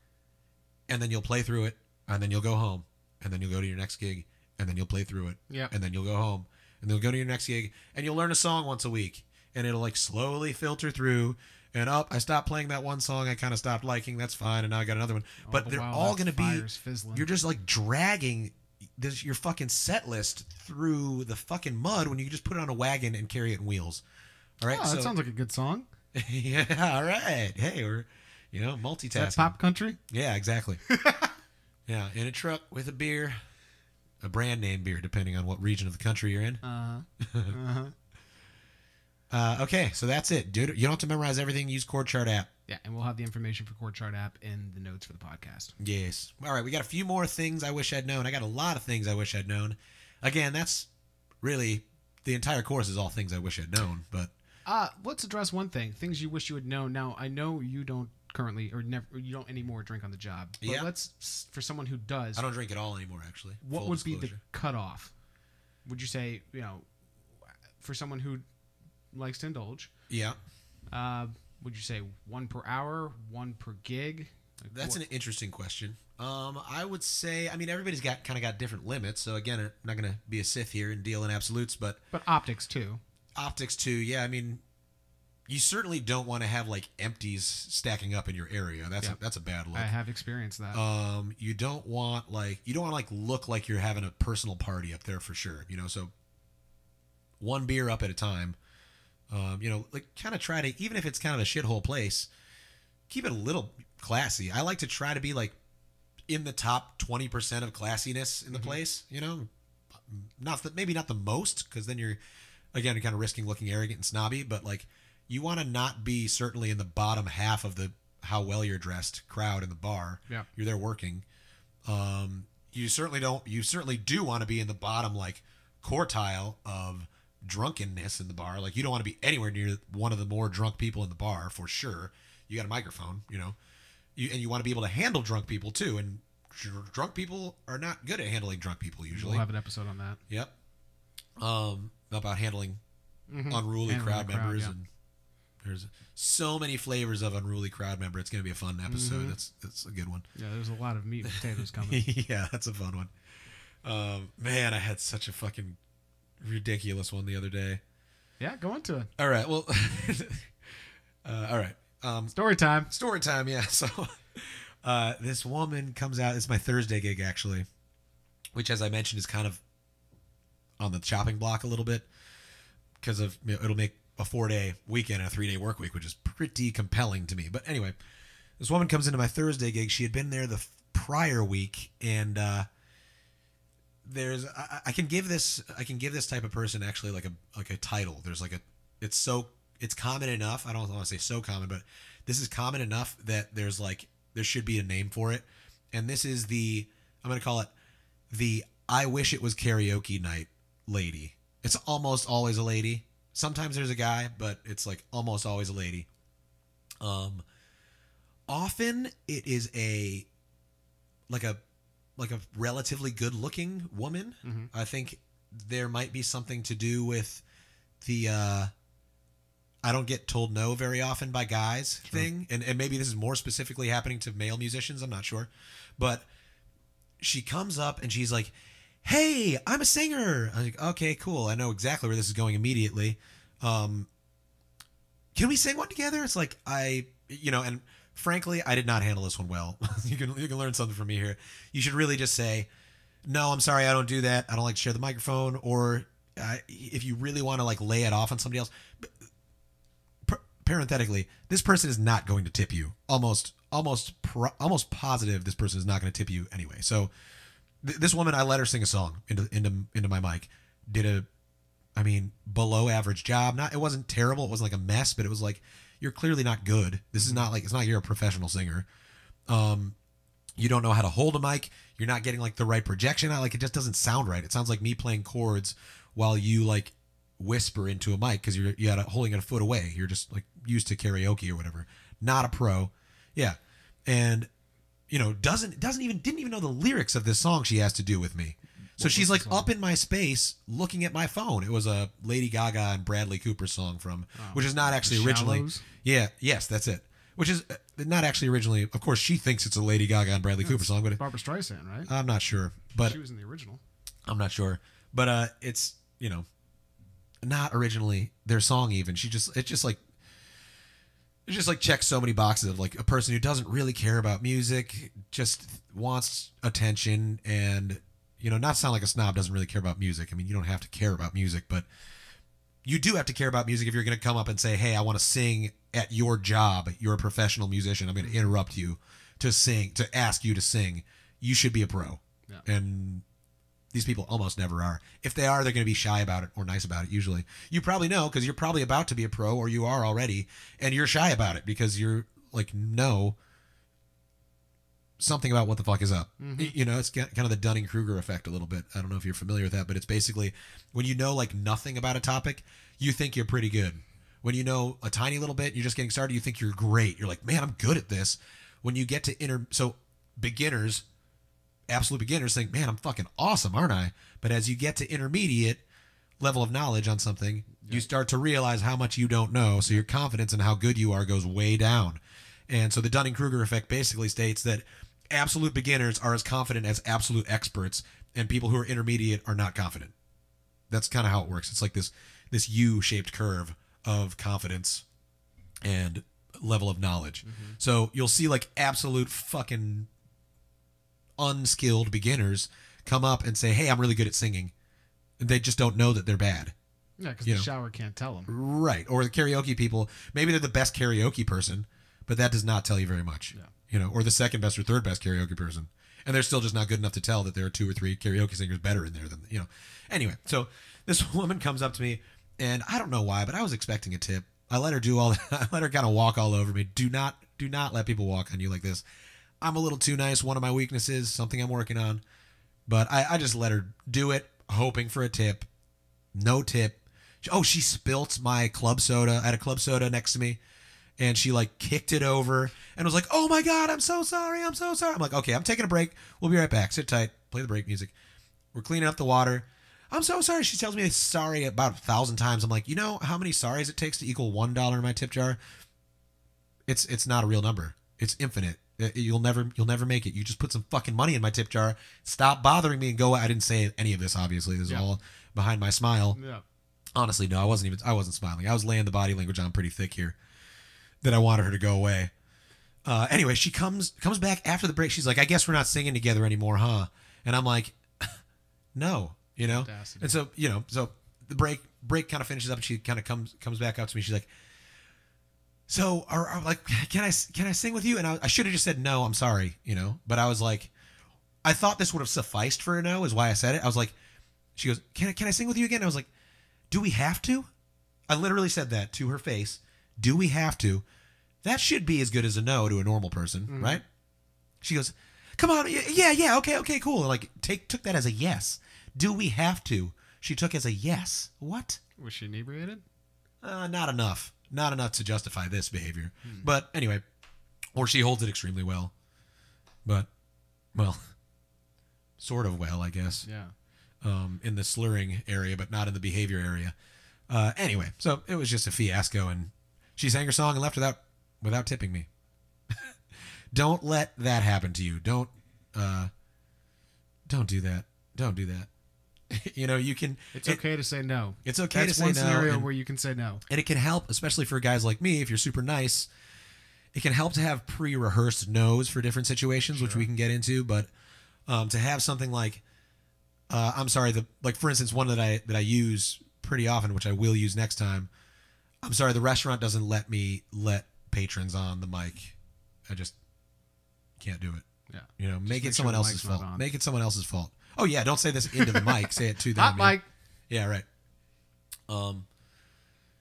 and then you'll play through it, and then you'll go home, and then you'll go to your next gig, and then you'll play through it, Yeah. and then you'll go home, and then you'll go to your next gig, and you'll learn a song once a week, and it'll like slowly filter through. And up, I stopped playing that one song I kind of stopped liking. That's fine, and now I got another one. but the they're while all that going to be. fire's fizzling. You're just like dragging this your fucking set list through the fucking mud when you can just put it on a wagon and carry it in wheels. All right, Oh, so that sounds like a good song. yeah, all right. Hey, we're you know Is multitasking. that pop country? Yeah, exactly. yeah, in a truck with a beer, a brand name beer, depending on what region of the country you're in. Uh huh. uh huh. Uh, okay, so that's it, dude. You don't have to memorize everything. Use Chord Chart app. Yeah, and we'll have the information for Chord Chart app in the notes for the podcast. Yes. All right, we got a few more things I wish I'd known. I got a lot of things I wish I'd known. Again, that's really the entire course is all things I wish I'd known. But Uh, let's address one thing: things you wish you had known. Now, I know you don't currently or never you don't anymore drink on the job. But Yeah. let's for someone who does, I don't drink at all anymore. Actually, what would be the cutoff? Would you say you know, for someone who likes to indulge, Yeah, uh, would you say one per hour, one per gig? Like, that's what- an interesting question. Um, I would say, I mean, everybody's got kind of got different limits. So again, I'm not going to be a Sith here and deal in absolutes, but but optics too. optics too. Yeah, I mean, you certainly don't want to have like empties stacking up in your area. That's Yep. a, that's a bad look. I have experienced that. Um, you don't want like you don't want to like look like you're having a personal party up there for sure. You know, so one beer up at a time Um, you know, like kind of try to even if it's kind of a shithole place, keep it a little classy. I like to try to be like in the top 20% of classiness in the place, you know? Not that maybe not the most cuz then you're again kind of risking looking arrogant and snobby, but like you want to not be certainly in the bottom half of the how well you're dressed crowd in the bar. Yeah. You're there working. Um, you certainly don't. You certainly do want to be in the bottom like quartile of drunkenness in the bar. Like you don't want to be anywhere near one of the more drunk people in the bar for sure. You got a microphone, you know, you, and you want to be able to handle drunk people too. And dr- drunk people are not good at handling drunk people usually. We'll have an episode on that. Yep. Um, about handling Mhm. unruly Handling crowd members yeah. and there's so many flavors of unruly crowd member. It's gonna be a fun episode. Mhm. That's that's a good one. Yeah, there's a lot of meat and potatoes coming. yeah, that's a fun one. Um, man, I had such a fucking ridiculous one the other day. yeah, go into it. All right, well, uh, all right. Um, Story time. story time. Yeah. So, uh, this woman comes out. It's my Thursday gig actually, which, as I mentioned, is kind of on the chopping block a little bit because of you know, it'll make a four day weekend and a three day work week, which is pretty compelling to me. But anyway, this woman comes into my Thursday gig. She had been there the prior week, and uh, there's I, I can give this I can give this type of person actually like a like a title. There's like a it's so it's common enough. I don't want to say so common, but this is common enough that there's like there should be a name for it. And this is the I'm gonna call it the I wish it was karaoke night lady. It's almost always a lady. Sometimes there's a guy, but it's like almost always a lady. Um often it is a like a like a relatively good looking woman. Mhm. I think there might be something to do with the uh I don't get told no very often by guys thing. And and maybe this is more specifically happening to male musicians, I'm not sure. But she comes up and she's like, "Hey, I'm a singer." I'm like, "Okay, cool. I know exactly where this is going immediately." Um can we sing one together? It's like I, you know, and frankly, I did not handle this one well. you can you can learn something from me here. You should really just say, "No, I'm sorry, I don't do that. I don't like to share the microphone." Or uh, if you really want to like lay it off on somebody else, but, parenthetically, this person is not going to tip you. Almost, almost, pro- almost positive this person is not going to tip you anyway. So th- this woman, I let her sing a song into into into my mic. Did a I mean, below average job. Not it wasn't terrible. It wasn't like a mess, but it was like you're clearly not good. This is not like it's not you're a professional singer. Um, you don't know how to hold a mic. You're not getting like the right projection out. Like it just doesn't sound right. It sounds like me playing chords while you like whisper into a mic because you're you got it holding it a foot away. You're just like used to karaoke or whatever. Not a pro. Yeah, and you know doesn't doesn't even didn't even know the lyrics of this song she has to do with me. So she's like up in my space looking at my phone. It was a Lady Gaga and Bradley Cooper song from, which is not actually originally. Yeah, yes, that's it. Which is uh, not actually originally. Of course, she thinks it's a Lady Gaga and Bradley Cooper song, but Barbra Streisand, right? I'm not sure. But she was in the original. I'm not sure. But uh it's, you know, not originally their song even. She just it's just like it just like checks so many boxes of like a person who doesn't really care about music, just wants attention and you know, not sound like a snob doesn't really care about music. I mean, you don't have to care about music, but you do have to care about music if you're going to come up and say, "Hey, I want to sing at your job. You're a professional musician. I'm going to mm-hmm. interrupt you to sing, to ask you to sing. You should be a pro." Yeah. And these people almost never are. If they are, they're going to be shy about it or nice about it. Usually, you probably know because you're probably about to be a pro or you are already, and you're shy about it because you're like, no, something about what the fuck is up. Mm-hmm. Y- You know, it's kind of the Dunning Kruger effect a little bit. I don't know if you're familiar with that, but it's basically when you know like nothing about a topic, you think you're pretty good. When you know a tiny little bit, you're just getting started, you think you're great. You're like, man, I'm good at this. When you get to inter, so beginners, absolute beginners think, man, I'm fucking awesome, aren't I? But as you get to intermediate level of knowledge on something, you start to realize how much you don't know. So your confidence in how good you are goes way down. And so the Dunning Kruger effect basically states that absolute beginners are as confident as absolute experts, and people who are intermediate are not confident. That's kind of how it works. It's like this this U-shaped curve of confidence and level of knowledge. Mm-hmm. So you'll see like absolute fucking unskilled beginners come up and say, "Hey, I'm really good at singing." And they just don't know that they're bad. Yeah, because the know. shower can't tell them. Right. Or the karaoke people, maybe they're the best karaoke person, but that does not tell you very much. Yeah. You know, or the second best or third best karaoke person. And they're still just not good enough to tell that there are two or three karaoke singers better in there than, you know. Anyway, so this woman comes up to me, and I don't know why, but I was expecting a tip. I let her do all I let her kind of walk all over me. Do not do not let people walk on you like this. I'm a little too nice. One of my weaknesses, something I'm working on. But I, I just let her do it, hoping for a tip. No tip. Oh, she spilt my club soda. I had a club soda next to me, and she like kicked it over and was like, "Oh my god, I'm so sorry. I'm so sorry." I'm like, "Okay, I'm taking a break. We'll be right back. Sit tight. Play the break music." We're cleaning up the water. I'm so sorry. She tells me sorry about a thousand times. I'm like, you know how many sorries it takes to equal one dollar in my tip jar? It's it's not a real number. It's infinite. Uh, You'll never you'll never make it. You just put some fucking money in my tip jar. Stop bothering me and go. I didn't say any of this. Obviously, this is Yeah. all behind my smile. Yeah. Honestly, no, I wasn't even. I wasn't smiling. I was laying the body language on pretty thick here. That I wanted her to go away. Uh, anyway, she comes comes back after the break. She's like, "I guess we're not singing together anymore, huh?" And I'm like, "No, you know." Audacity. And so you know, so the break break kind of finishes up, and she kind of comes comes back up to me. She's like, "So, are, are like, can I can I sing with you?" And I, I should have just said no. I'm sorry, you know. But I was like, I thought this would have sufficed for a no. Is why I said it. I was like, she goes, "Can I can I sing with you again?" I was like, "Do we have to?" I literally said that to her face. Do we have to? That should be as good as a no to a normal person, right? She goes, "Come on, yeah, yeah, okay, okay, cool." And like take took that as a yes. Do we have to? She took as a yes. What? Was she inebriated? Uh, not enough. Not enough to justify this behavior. But anyway, or she holds it extremely well. But, well, sort of well, I guess, Yeah. um, in the slurring area, but not in the behavior area. Uh, anyway, so it was just a fiasco, and she sang her song and left without without tipping me. don't let that happen to you. Don't uh, don't do that. Don't do that. you know, you can. It's it- okay to say no. It's okay That's to say one no. scenario and- where you can say no. and it can help, especially for guys like me, if you're super nice. It can help to have pre-rehearsed no's for different situations, which we can get into. But um, to have something like, uh, I'm sorry, the like for instance, one that I that I use pretty often, which I will use next time. I'm sorry, the restaurant doesn't let me let patrons on the mic. I just can't do it. Yeah. You know, make make it someone the else's fault. Make it someone else's fault. Oh yeah, don't say this into the mic. Say it to them. Hot yeah. mic. Yeah, right. Um,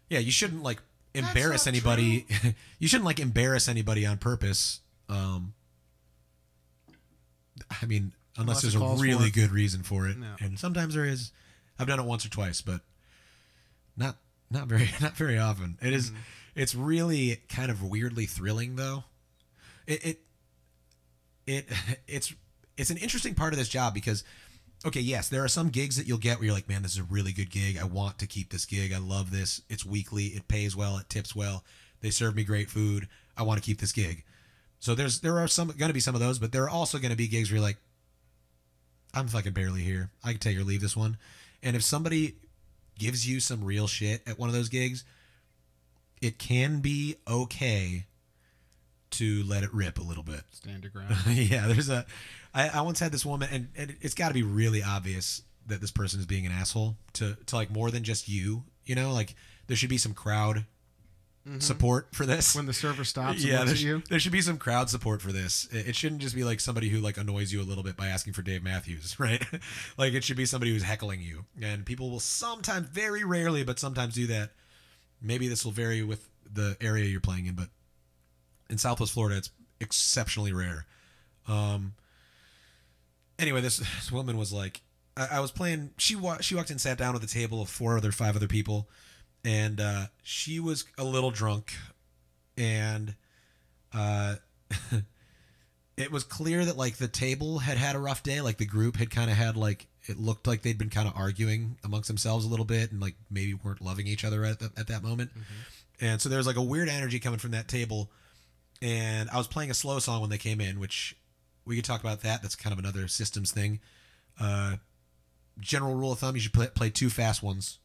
yeah, you shouldn't like embarrass anybody. you shouldn't like embarrass anybody on purpose. Um, I mean, unless, Unless there's a really good reason for it, Yeah. and sometimes there is. I've done it once or twice, but not not very not very often. It is- Mm-hmm. It's really kind of weirdly thrilling, though. It it it it's it's an interesting part of this job because okay yes there are some gigs that you'll get where you're like man this is a really good gig. I want to keep this gig. I love this. It's weekly. It pays well. It tips well. They serve me great food. I want to keep this gig. So there's there are some going to be some of those but there are also going to be gigs where you're like i'm fucking barely here. I can take or leave this one. And if somebody gives you some real shit at one of those gigs it can be okay to let it rip a little bit Stand your ground. yeah, there's a. I, I once had this woman, and, and it's got to be really obvious that this person is being an asshole to to like more than just you. You know, like there should be some crowd support for this. when the server stops yeah, there, sh- you. there should be some crowd support for this. It, it shouldn't just be like somebody who like annoys you a little bit by asking for Dave Matthews, right? like it should be somebody who's heckling you, and people will sometimes, very rarely, but sometimes do that. Maybe this will vary with the area you're playing in, but in Southwest Florida, it's exceptionally rare. Um. Anyway, this, this woman was like, I, I was playing. She wa- she walked in, sat down at the table of four other, five other people, and uh, she was a little drunk, and uh, it was clear that like the table had had a rough day. Like the group had kind of had like it looked like they'd been kind of arguing amongst themselves a little bit, and like maybe weren't loving each other at the, at that moment. And so there was like a weird energy coming from that table. And I was playing a slow song when they came in, which we could talk about that. That's kind of another systems thing. Uh, general rule of thumb: you should play, play two fast ones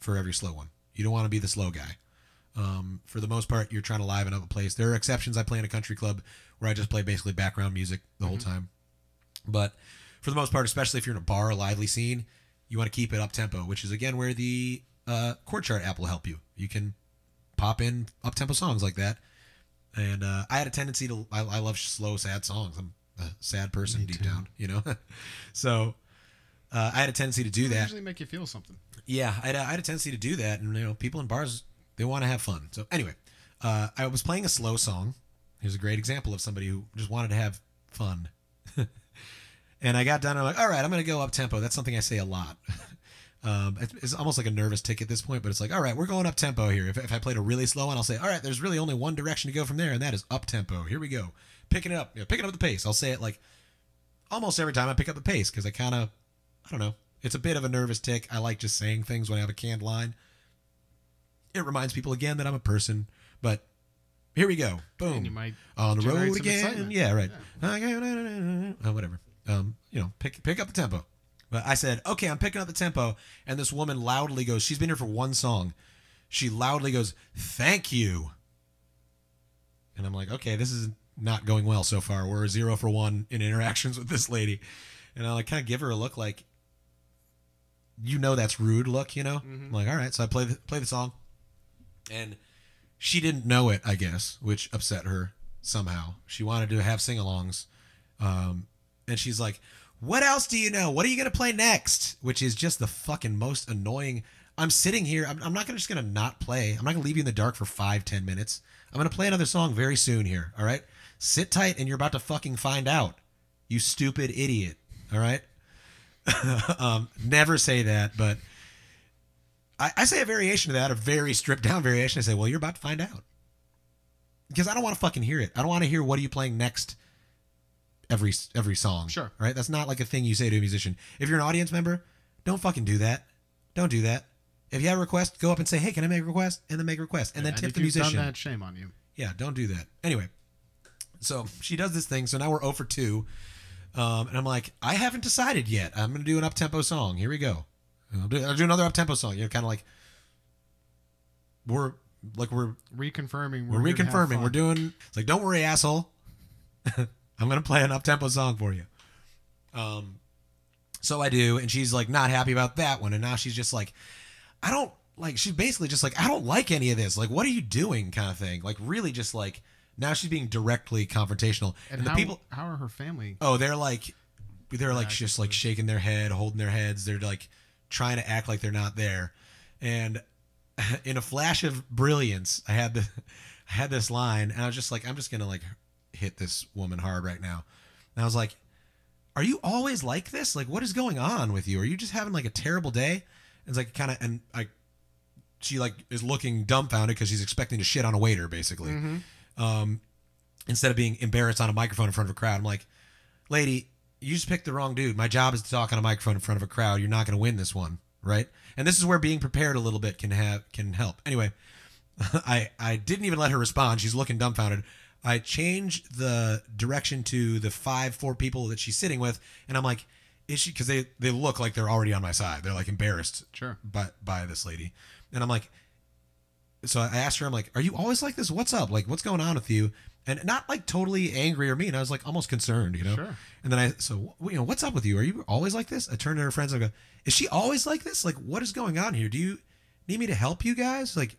for every slow one. You don't want to be the slow guy. Um, for the most part, you're trying to liven up a place. There are exceptions. I play in a country club where I just play basically background music the whole time. But for the most part, especially if you're in a bar, a lively scene, you want to keep it up tempo, which is again where the uh, chord chart app will help you. You can pop in up tempo songs like that. And uh, I had a tendency to I, I love slow, sad songs. I'm a sad person Me deep too. down, you know. so uh, I had a tendency to do that. usually make you feel something. Yeah, I had, a, I had a tendency to do that, and you know, people in bars they want to have fun. So anyway, uh, I was playing a slow song. Here's a great example of somebody who just wanted to have fun. and I got done. I'm like, all right, I'm gonna go up tempo. That's something I say a lot. um, it's, it's almost like a nervous tick at this point, but it's like, all right, we're going up tempo here. If, if I played a really slow one, I'll say, all right, there's really only one direction to go from there, and that is up tempo. Here we go, picking it up, you know, picking up the pace. I'll say it like almost every time I pick up the pace because I kind of, I don't know, it's a bit of a nervous tick. I like just saying things when I have a canned line. It reminds people again that I'm a person, but here we go. Boom. And you might On the road again. Yeah, right. Uh, whatever. Um, you know, pick pick up the tempo. But I said, okay, I'm picking up the tempo, and this woman loudly goes, she's been here for one song. She loudly goes, "Thank you." And I'm like, okay, this is not going well so far. We're zero for one in interactions with this lady, and I like kind of give her a look like, you know, that's rude look, you know. I'm like, all right, so I play the play the song, and she didn't know it, I guess, which upset her somehow. She wanted to have sing-alongs, um, and she's like, "What else do you know? What are you gonna play next?" Which is just the fucking most annoying. I'm sitting here. I'm, I'm not gonna just gonna not play. I'm not gonna leave you in the dark for five, ten minutes. I'm gonna play another song very soon here. All right, sit tight, and you're about to fucking find out. You stupid idiot. All right. um, never say that, but I, I say a variation of that, a very stripped down variation. I say, well, you're about to find out. Because I don't want to fucking hear it. I don't want to hear what are you playing next every every song. Sure. Right? That's not like a thing you say to a musician. If you're an audience member, don't fucking do that. Don't do that. If you have a request, go up and say, hey, can I make a request? And then make a request. And then And tip the musician. done that, shame on you. Yeah, don't do that. Anyway, so she does this thing. So now we're 0 for 2. Um, and I'm like, I haven't decided yet. I'm going to do an up tempo song. Here we go. I'll do, I'll do another up tempo song. You know, kind of like we're like we're Reconfirming. we're have reconfirming. We're doing. It's like, don't worry, asshole. I'm gonna play an up tempo song for you. Um, so I do, and she's like not happy about that one, and now she's just like, I don't like. She's basically just like, I don't like any of this. Like, what are you doing? Kind of thing. Like, really, just like now she's being directly confrontational, And, and, the how, people. how are her family? Oh, they're like, they're like Yeah, just like shaking their head, holding their heads. They're like trying to act like they're not there. And in a flash of brilliance, I had the, I had this line, and I was just like, I'm just gonna like hit this woman hard right now. And I was like, Are you always like this? Like, what is going on with you? Are you just having like a terrible day? And it's like kind of, and I, she like is looking dumbfounded because she's expecting to shit on a waiter, basically mm-hmm. Um, instead of being embarrassed on a microphone in front of a crowd. I'm like, lady, you just picked the wrong dude. My job is to talk on a microphone in front of a crowd. You're not going to win this one, right? And this is where being prepared a little bit can have can help. Anyway, I I didn't even let her respond. She's looking dumbfounded. I changed the direction to the five four people that she's sitting with, and I'm like, is she? Because they they look like they're already on my side. They're like embarrassed Sure. by by this lady, and I'm like, so I asked her, I'm like, are you always like this? What's up? Like, what's going on with you? And not like totally angry or mean. I was like almost concerned, you know. Sure. And then I, so you know, what's up with you? Are you always like this? I turned to her friends. and I go, is she always like this? Like, what is going on here? Do you need me to help you guys? Like,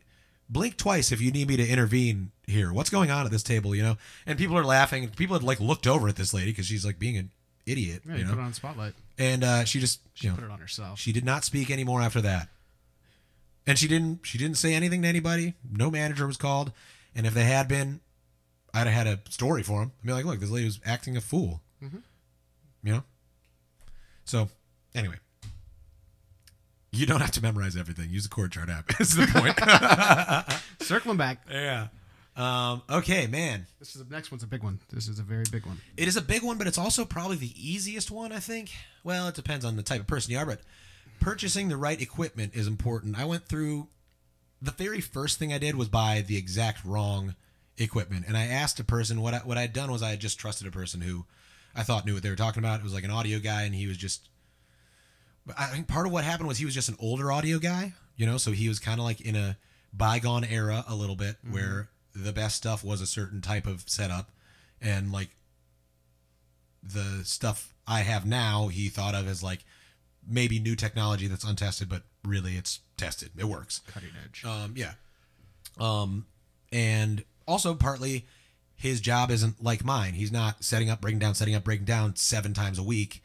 blink twice if you need me to intervene here. What's going on at this table? You know. And people are laughing. People had like looked over at this lady because she's like being an idiot, Yeah, you you know. put it on spotlight. and uh, she just, you know, Put it on herself. she did not speak anymore after that. And she didn't she didn't say anything to anybody. No manager was called. And if they had been, I'd have had a story for him. I'd be like, look, this lady was acting a fool. Mhm. You know? So anyway. You don't have to memorize everything. Use the chord chart app. Is the point. Circling back. yeah. Um, okay, man. This is the next one's a big one. This is a very big one. It is a big one, but it's also probably the easiest one, I think. Well, it depends on the type of person you are, but purchasing the right equipment is important. I went through the very first thing I did was buy the exact wrong equipment, and I asked a person what I, what I had done was I had just trusted a person who I thought knew what they were talking about. It was like an audio guy, and he was just. I think part of what happened was he was just an older audio guy, you know, so he was kind of like in a bygone era a little bit mm-hmm. where the best stuff was a certain type of setup, and like the stuff I have now, he thought of as like maybe new technology that's untested, but really it's tested. It works. Cutting edge. Um, yeah. Um, and also partly his job isn't like mine. He's not setting up, breaking down, setting up, breaking down seven times a week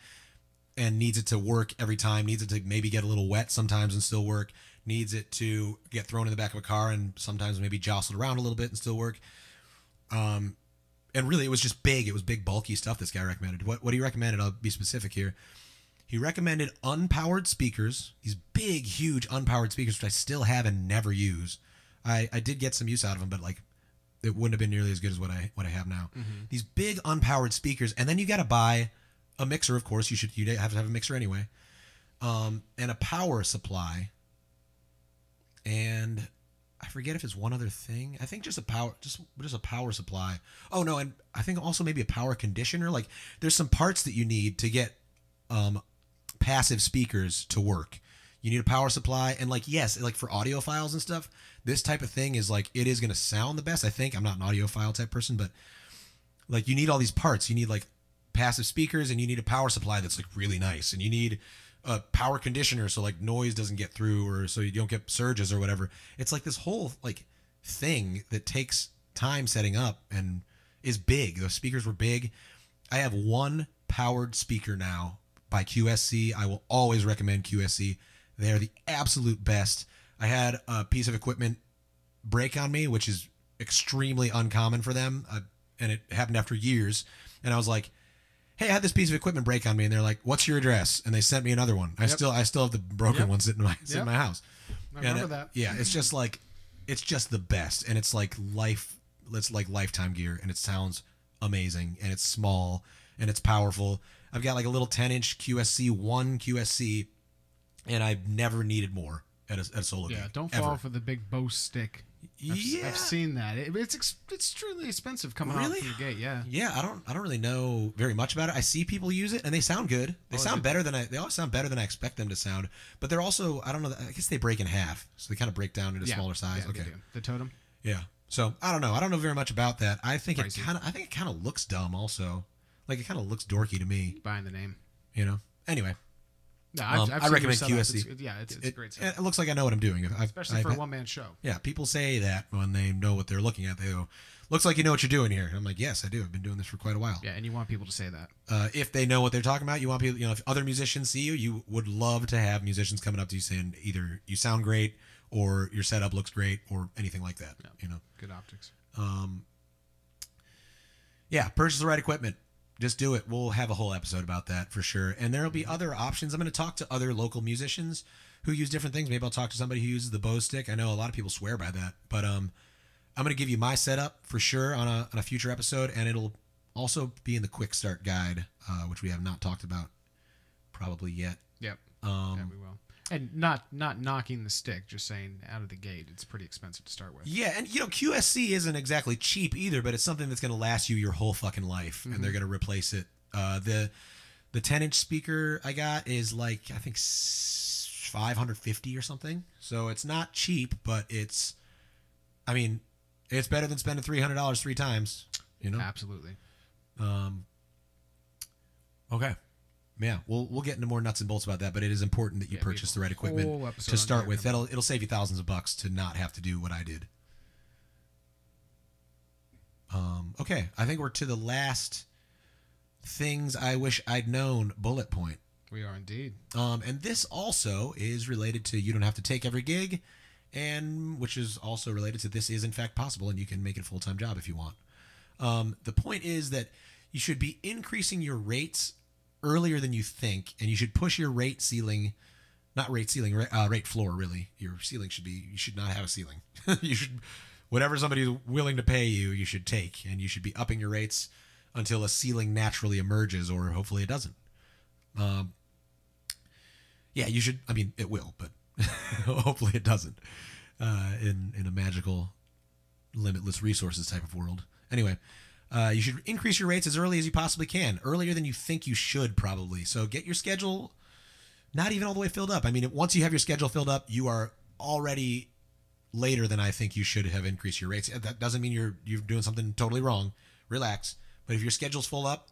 and needs it to work every time, needs it to maybe get a little wet sometimes and still work, needs it to get thrown in the back of a car and sometimes maybe jostled around a little bit and still work. Um, and really, it was just big. It was big, bulky stuff this guy recommended. What, what he recommended, I'll be specific here. He recommended unpowered speakers, these big, huge unpowered speakers, which I still have and never use. I, I did get some use out of them, but like it wouldn't have been nearly as good as what I what I have now. These big unpowered speakers, and then you got to buy a mixer. Of course, you should you have to have a mixer anyway, um, and a power supply. And I forget if it's one other thing. I think just a power, just just a power supply. Oh no, and I think also maybe a power conditioner. Like there's some parts that you need to get um, passive speakers to work. You need a power supply, and like yes, like for audiophiles and stuff, this type of thing is like it is going to sound the best. I think I'm not an audiophile type person, but like you need all these parts. You need like passive speakers, and you need a power supply that's like really nice, and you need a power conditioner so like noise doesn't get through, or so you don't get surges or whatever. It's like this whole like thing that takes time setting up and is big. The speakers were big. I have one powered speaker now by QSC. I will always recommend QSC. They are the absolute best. I had a piece of equipment break on me, which is extremely uncommon for them, uh, and it happened after years. And I was like, "Hey, I had this piece of equipment break on me," and they're like, "What's your address?" And they sent me another one. I Yep. still, I still have the broken Yep. one sitting in my sitting in my house. I And remember it- that. Yeah, it's just like, it's just the best, and it's like life. It's like lifetime gear, and it sounds amazing, and it's small, and it's powerful. I've got like a little 10 inch QSC one QSC, and I've never needed more at a, at a solo game. Yeah, gig, don't ever. fall for the big Bose stick. I've, yeah, I've seen that. It, it's ex- it's truly expensive coming Really? out from the gate. Yeah. yeah. I don't I don't really know very much about it. I see people use it, and they sound good. They Oh, sound better than I. They always sound better than I expect them to sound. But they're also I don't know. I guess they break in half, so they kind of break down into yeah. smaller size. Yeah, okay. The totem. Yeah. So I don't know. I don't know very much about that. I think it kind of. I think it kind of looks dumb. Also, like it kind of looks dorky to me. Buying the name. You know. Anyway, No, Um, I recommend. QSC. It's, yeah, it's, it's a it, great setup. it looks like I know what I'm doing. I've, especially I've for a one man show. Yeah, people say that when they know what they're looking at. They go, "Looks like you know what you're doing here." I'm like, "Yes, I do. I've been doing this for quite a while." Yeah, and you want people to say that. Uh, if they know what they're talking about, you want people. You know, if other musicians see you, you would love to have musicians coming up to you saying either you sound great or your setup looks great or anything like that. Yeah. You know. Good optics. Um, yeah, purchase the right equipment. Just do it. We'll have a whole episode about that for sure. And there'll be other options. I'm going to talk to other local musicians who use different things. Maybe I'll talk to somebody who uses the Bose stick. I know a lot of people swear by that, but um, I'm going to give you my setup for sure on a on a future episode, and it'll also be in the quick start guide, uh, which we have not talked about probably yet. Yep. Um, yeah, we will. And not not knocking the stick, just saying out of the gate, it's pretty expensive to start with. Yeah, and you know QSC isn't exactly cheap either, but it's something that's going to last you your whole fucking life, and they're going to replace it. Uh, the the 10 inch speaker I got is like I think five hundred fifty or something, so it's not cheap, but it's, I mean, it's better than spending three hundred dollars three times. You know. Absolutely. Um. Okay. Yeah, we'll we'll get into more nuts and bolts about that, but it is important that you Yeah, purchase the right equipment to start that with. That'll it'll save you thousands of bucks to not have to do what I did. Um, okay, I think we're to the last things I wish I'd known bullet point. We are indeed. Um, and this also is related to you don't have to take every gig, and which is also related to this is in fact possible, and you can make it a full time job if you want. Um, the point is that you should be increasing your rates earlier than you think, and you should push your rate ceiling, not rate ceiling, uh, rate floor. Really, your ceiling should be you should not have a ceiling. you should whatever somebody's willing to pay you, you should take, and you should be upping your rates until a ceiling naturally emerges, or hopefully it doesn't. Um, yeah, you should. I mean, it will, but hopefully it doesn't. Uh, in in a magical, limitless resources type of world. Anyway, uh, you should increase your rates as early as you possibly can, earlier than you think you should, probably. So get your schedule not even all the way filled up. I mean, once you have your schedule filled up, you are already later than I think you should have increased your rates. That doesn't mean you're you're doing something totally wrong. Relax. But if your schedule's full up,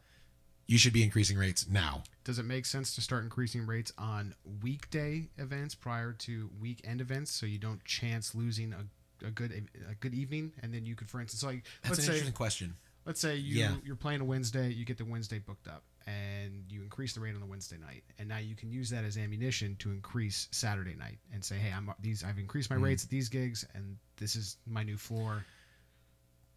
you should be increasing rates now. Does it make sense to start increasing rates on weekday events prior to weekend events so you don't chance losing a, a good a good evening and then you could for instance like That's let's an say interesting question. Let's say you Yeah. you're playing a Wednesday, you get the Wednesday booked up and you increase the rate on the Wednesday night and now you can use that as ammunition to increase Saturday night and say hey I'm these I've increased my Mm. rates at these gigs and this is my new floor.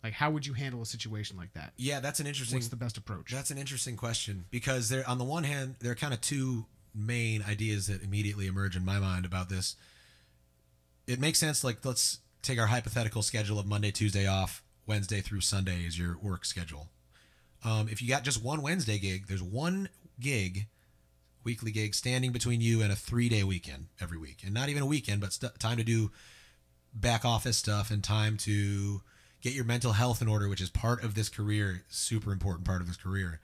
Like how would you handle a situation like that? Yeah, that's an interesting. What's the best approach? That's an interesting question because there, on the one hand, there are kind of two main ideas that immediately emerge in my mind about this. It makes sense. Like, let's take our hypothetical schedule of Monday, Tuesday off, Wednesday through Sunday is your work schedule. Um, if you got just one Wednesday gig, there's one gig, weekly gig, standing between you and a three day weekend every week, and not even a weekend, but st- time to do back office stuff and time to get your mental health in order, which is part of this career, super important part of this career.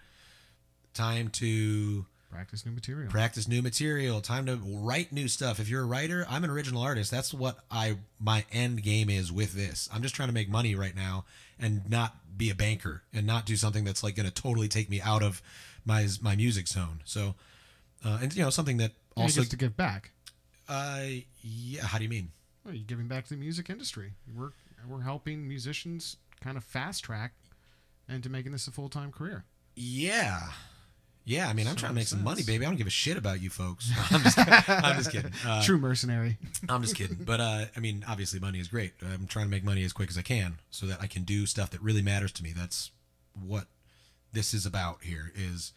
Time to Practice new material. practice new material, time to write new stuff. If you're a writer, I'm an original artist. That's what I my end game is with this. I'm just trying to make money right now and not be a banker and not do something that's like going to totally take me out of my my music zone. So uh, and you know something that also to give back. uh yeah, how do you mean? Well, you're giving back to the music industry. We're we're helping musicians kind of fast track into making this a full time career. Yeah. Yeah, I mean, I'm So trying to make makes some money, baby. I don't give a shit about you folks. I'm just, I'm just kidding. Uh, True mercenary. I'm just kidding. But uh, I mean, obviously, money is great. I'm trying to make money as quick as I can so that I can do stuff that really matters to me. That's what this is about here is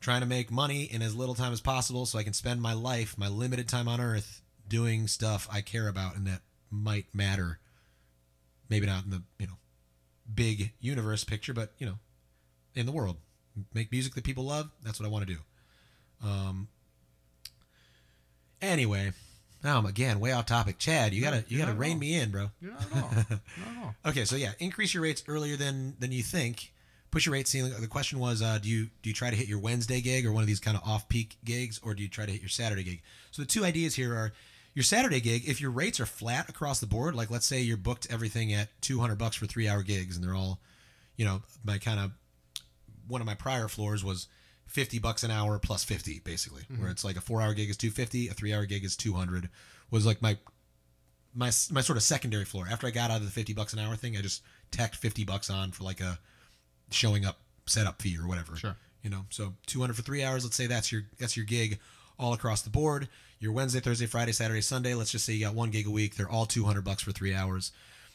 trying to make money in as little time as possible so I can spend my life, my limited time on earth, doing stuff I care about and that might matter. Maybe not in the, you know, big universe picture, but, you know, in the world. Make music that people love. That's what I want to do. Um, Anyway, now I'm again way off topic. Chad, you gotta you gotta rein me in, bro. Not at all. Not at all. Okay, so yeah, increase your rates earlier than than you think. Push your rate ceiling. The question was, uh, do you do you try to hit your Wednesday gig or one of these kind of off peak gigs, or do you try to hit your Saturday gig? So the two ideas here are your Saturday gig. If your rates are flat across the board, like let's say you're booked everything at 200 bucks for three hour gigs, and they're all, you know, my kind of one of my prior floors was 50 bucks an hour plus 50 basically where mm-hmm. it's like a four hour gig is 250 a three hour gig is 200 was like my my my sort of secondary floor. After i got out of the 50 bucks an hour thing i just tacked 50 bucks on for like a showing up setup fee or whatever Sure. you know? So 200 for three hours let's say that's your that's your gig all across the board. Your wednesday thursday friday saturday sunday let's just say you got one gig a week they're all 200 bucks for three hours.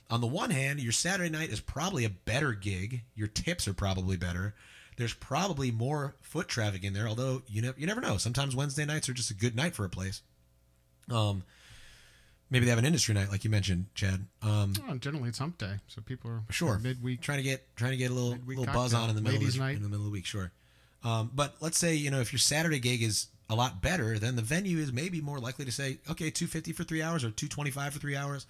On the one hand your saturday night is probably a better gig. Your tips are probably better there's probably more foot traffic in there although you know you never know sometimes wednesday nights are just a good night for a place um maybe they have an industry night like you mentioned chad um Well, generally, it's hump day, so people are Sure. midweek. trying to get trying to get a little little buzz on in the middle of the, night. in the middle of the week, sure. Um, but let's say you know if your Saturday gig is a lot better, then the venue is maybe more likely to say, okay, two fifty for three hours or two twenty five for three hours.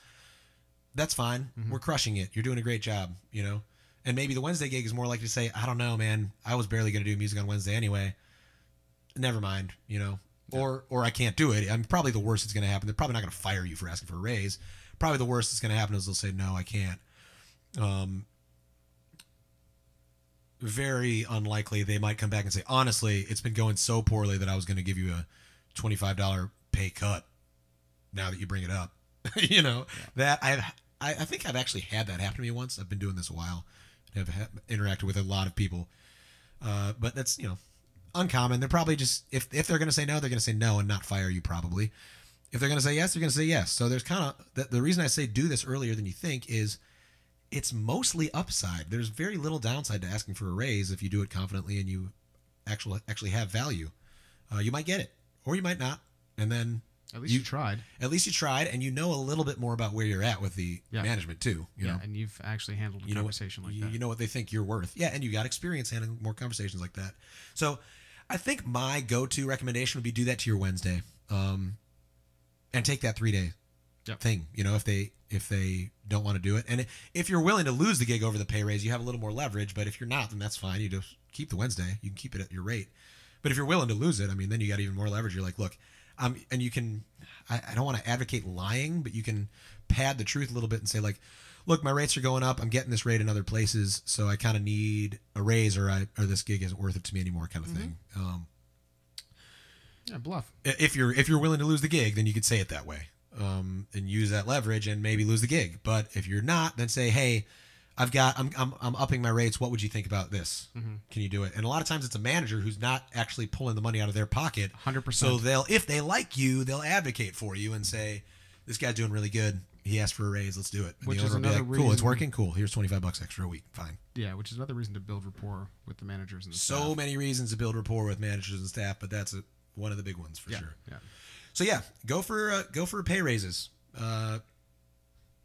That's fine. Mm-hmm. We're crushing it. You're doing a great job. You know, and maybe the Wednesday gig is more likely to say, I don't know, man. I was barely going to do music on Wednesday anyway. Never mind. You know, or or I can't do it. I'm probably the worst that's going to happen. They're probably not going to fire you for asking for a raise. Probably the worst that's going to happen is they'll say, no, I can't. Um, very unlikely they might come back and say, honestly, it's been going so poorly that I was going to give you a $25 pay cut now that you bring it up. you know, that I've, I, I think I've actually had that happen to me once. I've been doing this a while have ha- interacted with a lot of people. Uh, but that's, you know, uncommon. They're probably just, if, if they're going to say no, they're going to say no and not fire you probably. If they're going to say yes, they're going to say yes. So there's kind of, the, the reason I say do this earlier than you think is it's mostly upside. There's very little downside to asking for a raise if you do it confidently and you actually actually have value. Uh, you might get it, or you might not, and then At least You- you, tried. at least you tried, and you know a little bit more about where you're at with the Yeah. management too. You yeah, know, and you've actually handled a you know what- conversation like you, that. you know what they think you're worth. Yeah, and you got experience handling more conversations like that. So, I think my go-to recommendation would be do that to your Wednesday, um, and take that three day Yep. thing. You know, if they if they don't want to do it, and if you're willing to lose the gig over the pay raise, you have a little more leverage. But if you're not, then that's fine. You just keep the Wednesday. You can keep it at your rate. But if you're willing to lose it, I mean, then you got even more leverage. You're like, look, um, and you can. I, I don't want to advocate lying, but you can pad the truth a little bit and say like, look, my rates are going up. I'm getting this rate in other places, so I kind of need a raise, or I or this gig isn't worth it to me anymore, kind of thing. Um, Yeah, bluff. if you're if you're willing to lose the gig, then you could say it that way, um, and use that leverage and maybe lose the gig. But if you're not, then say, hey, I've got I'm I'm, I'm upping my rates. What would you think about this? Can you do it? And a lot of times it's a manager who's not actually pulling the money out of their pocket. 100%. So they'll if they like you, they'll advocate for you and say, this guy's doing really good. He asked for a raise. Let's do it. And Which is owner will be another like, cool. It's working. Cool. Here's twenty five bucks extra a week. Fine. Yeah, which is another reason to build rapport with the managers and the So staff. many reasons to build rapport with managers and staff, but that's a, one of the big ones for yeah, sure. yeah. So yeah, go for uh, go for pay raises. Uh,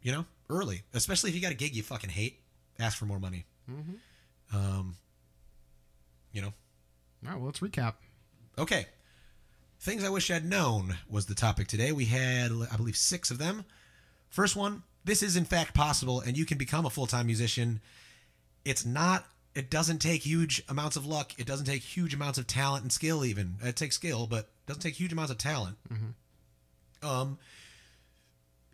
you know, early, especially if you got a gig you fucking hate. Ask for more money. Mm-hmm. Um, you know, All right, well, let's recap. okay. Things I wish I'd known was the topic today. We had, I believe, six of them. First one: This is in fact possible, and you can become a full time musician. It's not. It doesn't take huge amounts of luck. It doesn't take huge amounts of talent and skill. Even it takes skill, but it doesn't take huge amounts of talent. Um,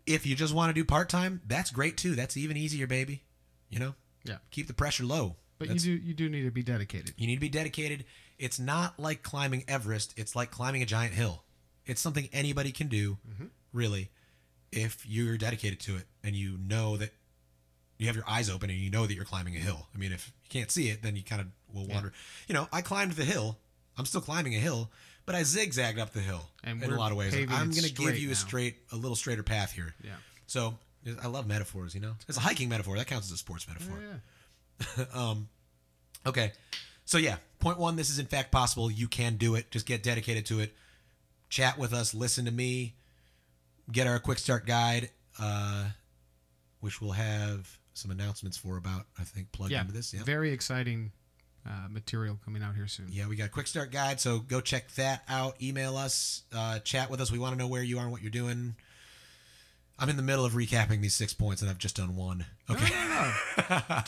if you just want to do part time, that's great too. That's even easier, baby. You know, Yeah. keep the pressure low. But That's- you do you do need to be dedicated. you need to be dedicated. It's not like climbing Everest. It's like climbing a giant hill. It's something anybody can do, mm-hmm. really, if you're dedicated to it and you know that you have your eyes open and you know that you're climbing a hill. I mean, if you can't see it, then you kind of will Yeah. You know, I climbed the hill. I'm still climbing a hill, but I zigzagged up the hill And in a lot of ways. I'm going to give you a straight, a little straighter path here. Yeah. So I love metaphors. You know, it's a hiking metaphor that counts as a sports metaphor. Yeah. um, okay. So yeah, point one, this is in fact possible. You can do it. Just get dedicated to it. Chat with us. Listen to me. Get our quick start guide, uh, which we'll have some announcements for about. I think plugged Yeah. into this. Yeah. Very exciting uh, material coming out here soon. Yeah, we got a quick start guide, so go check that out. Email us, uh, chat with us. We want to know where you are and what you're doing. I'm in the middle of recapping these six points, and I've just done one. Okay. No, no, no.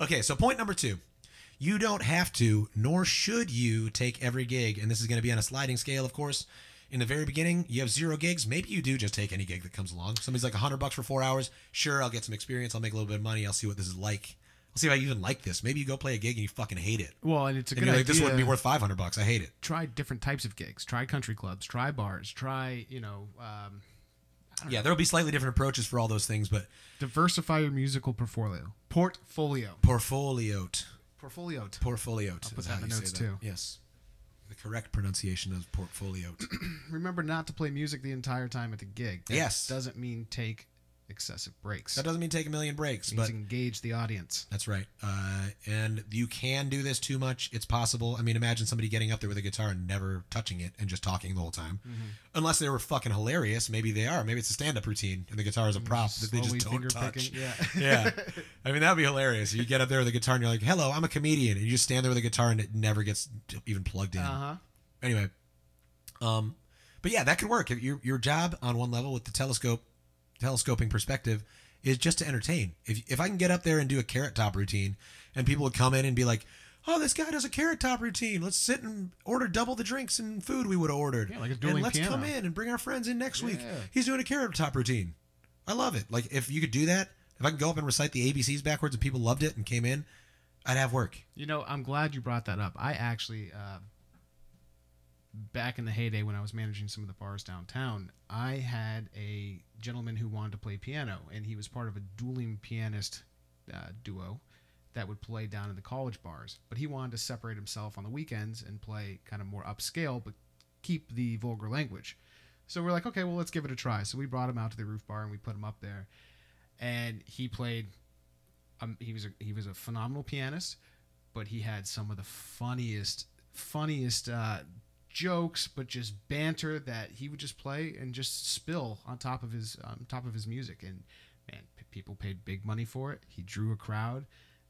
okay, so point number two. You don't have to, nor should you take every gig, and this is going to be on a sliding scale, of course. In the very beginning, you have zero gigs. Maybe you do just take any gig that comes along. Somebody's like hundred bucks for four hours. Sure, I'll get some experience. I'll make a little bit of money. I'll see what this is like. I'll see if I even like this. Maybe you go play a gig and you fucking hate it. Well, and it's a And good you're like, idea. this wouldn't be worth five hundred bucks. I hate it. Try different types of gigs. Try country clubs. Try bars. Try you know um, Yeah, there'll be slightly different approaches for all those things, but diversify your musical portfolio. Portfolio. portfolio, Portfolio. portfolio. I'll put that in the notes, too. Yes, the correct pronunciation of portfolio. Remember not to play music the entire time at the gig. That Yes. Doesn't mean take excessive breaks. that doesn't mean take a million breaks, It means but engage the audience. That's right. Uh, and you can do this too much. It's possible. I mean, imagine somebody getting up there with a guitar and never touching it and just talking the whole time. Mm-hmm. Unless they were fucking hilarious. Maybe they are. Maybe it's a stand up routine and the guitar is a prop that they just don't touch. picking. Yeah. yeah. I mean, that'd be hilarious. You get up there with a guitar and you're like, hello, I'm a comedian. And you just stand there with a guitar and it never gets even plugged in. Uh huh. Anyway, um, but yeah, that could work. If Your your job on one level with the telescope, telescoping perspective, is just to entertain. If if I can get up there and do a carrot top routine, and people would come in and be like, "Oh, this guy does a carrot top routine. Let's sit and order double the drinks and food we would have ordered. Yeah, like a and dueling let's piano. come in and bring our friends in next week. He's doing a carrot top routine. I love it. Like if you could do that, if I could go up and recite the ABCs backwards and people loved it and came in, I'd have work. You know, I'm glad you brought that up. I actually, uh, back in the heyday when I was managing some of the bars downtown, I had a gentleman who wanted to play piano, and he was part of a dueling pianist uh, duo that would play down in the college bars. But he wanted to separate himself on the weekends and play kind of more upscale, but keep the vulgar language. So we're like, okay, well, let's give it a try. So we brought him out to the roof bar and we put him up there, and he played. Um, he was a, he was a phenomenal pianist, but he had some of the funniest funniest uh, jokes, but just banter that he would just play and just spill on top of his on top of his music. And man, p- people paid big money for it. He drew a crowd,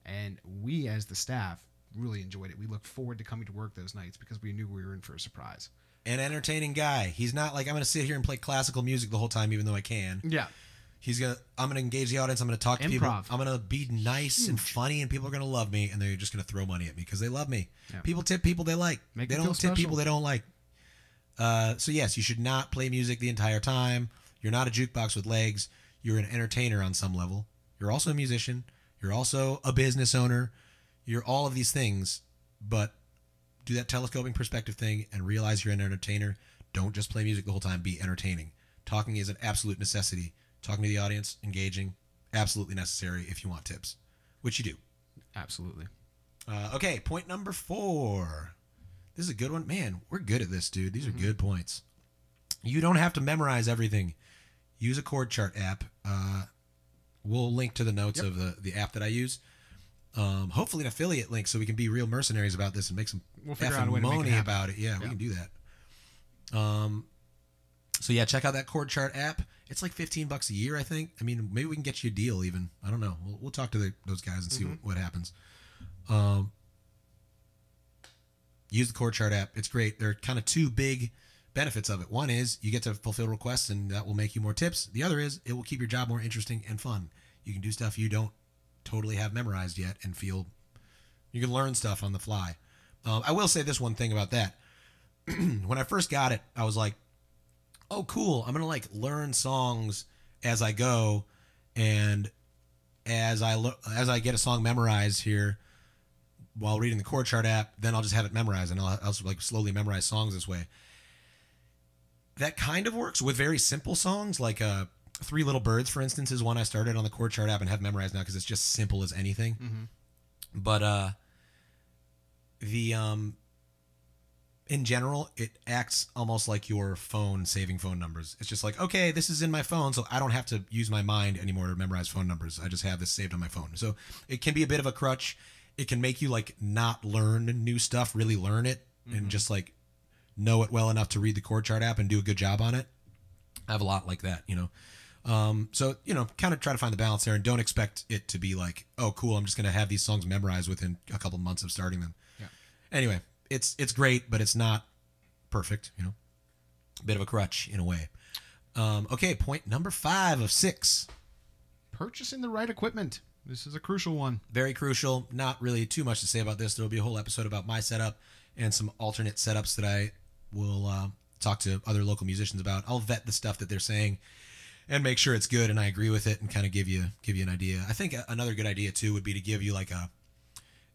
and we as the staff really enjoyed it. We looked forward to coming to work those nights because we knew we were in for a surprise. An entertaining guy. He's not like I'm going to sit here and play classical music the whole time, even though I can. Yeah, He's gonna. I'm gonna engage the audience. I'm gonna talk to people. Improv. I'm gonna be nice and funny, and people are gonna love me, and they're just gonna throw money at me because they love me. Yeah. People tip people they like. Make they them don't feel tip people they don't like. Uh, so yes, you should not play music the entire time. You're not a jukebox with legs. You're an entertainer on some level. You're also a musician. You're also a business owner. You're all of these things, but do that telescoping perspective thing and realize you're an entertainer. Don't just play music the whole time. Be entertaining. Talking is an absolute necessity. Talking to the audience, engaging, absolutely necessary if you want tips, which you do. Absolutely. Uh, okay, point number four. This is a good one. Man, we're good at this, dude. These are good points. You don't have to memorize everything. Use a chord chart app. Uh, we'll link to the notes Yep. of the, the app that I use. Um, hopefully, an affiliate link so we can be real mercenaries about this and make some We'll effing out a way to make it money about it. Yeah, we can do that. Um, so yeah, check out that chord chart app. It's like fifteen bucks a year, I think. I mean, maybe we can get you a deal even. I don't know. We'll, we'll talk to the, those guys and see Mm-hmm. what, what happens. Um, use the chord chart app. It's great. There are kind of two big benefits of it. One is you get to fulfill requests and that will make you more tips. The other is it will keep your job more interesting and fun. You can do stuff you don't totally have memorized yet and feel you can learn stuff on the fly. Um, I will say this one thing about that. when I first got it, I was like, "Oh, cool! I'm gonna like learn songs as I go, and as I lo- as I get a song memorized here while reading the chord chart app, then I'll just have it memorized, and I'll, I'll like slowly memorize songs this way." That kind of works with very simple songs, like uh, Three Little Birds, for instance, is one I started on the chord chart app and have memorized now because it's just simple as anything. But uh, the um, in general, it acts almost like your phone saving phone numbers. It's just like, okay, this is in my phone, so I don't have to use my mind anymore to memorize phone numbers. I just have this saved on my phone. So it can be a bit of a crutch. It can make you like not learn new stuff, really learn it, and just like know it well enough to read the chord chart app and do a good job on it. I have a lot like that, you know. Um, so you know, kind of try to find the balance there, and don't expect it to be like, oh, cool, I'm just gonna have these songs memorized within a couple months of starting them. Yeah. Anyway, it's it's great, but it's not perfect. You know, bit of a crutch in a way. Um, okay, point number five of six. Purchasing the right equipment. This is a crucial one. Very crucial. Not really too much to say about this. There will be a whole episode about my setup and some alternate setups that I will uh, talk to other local musicians about. I'll vet the stuff that they're saying and make sure it's good and I agree with it and kind of give you give you an idea. I think another good idea too would be to give you like a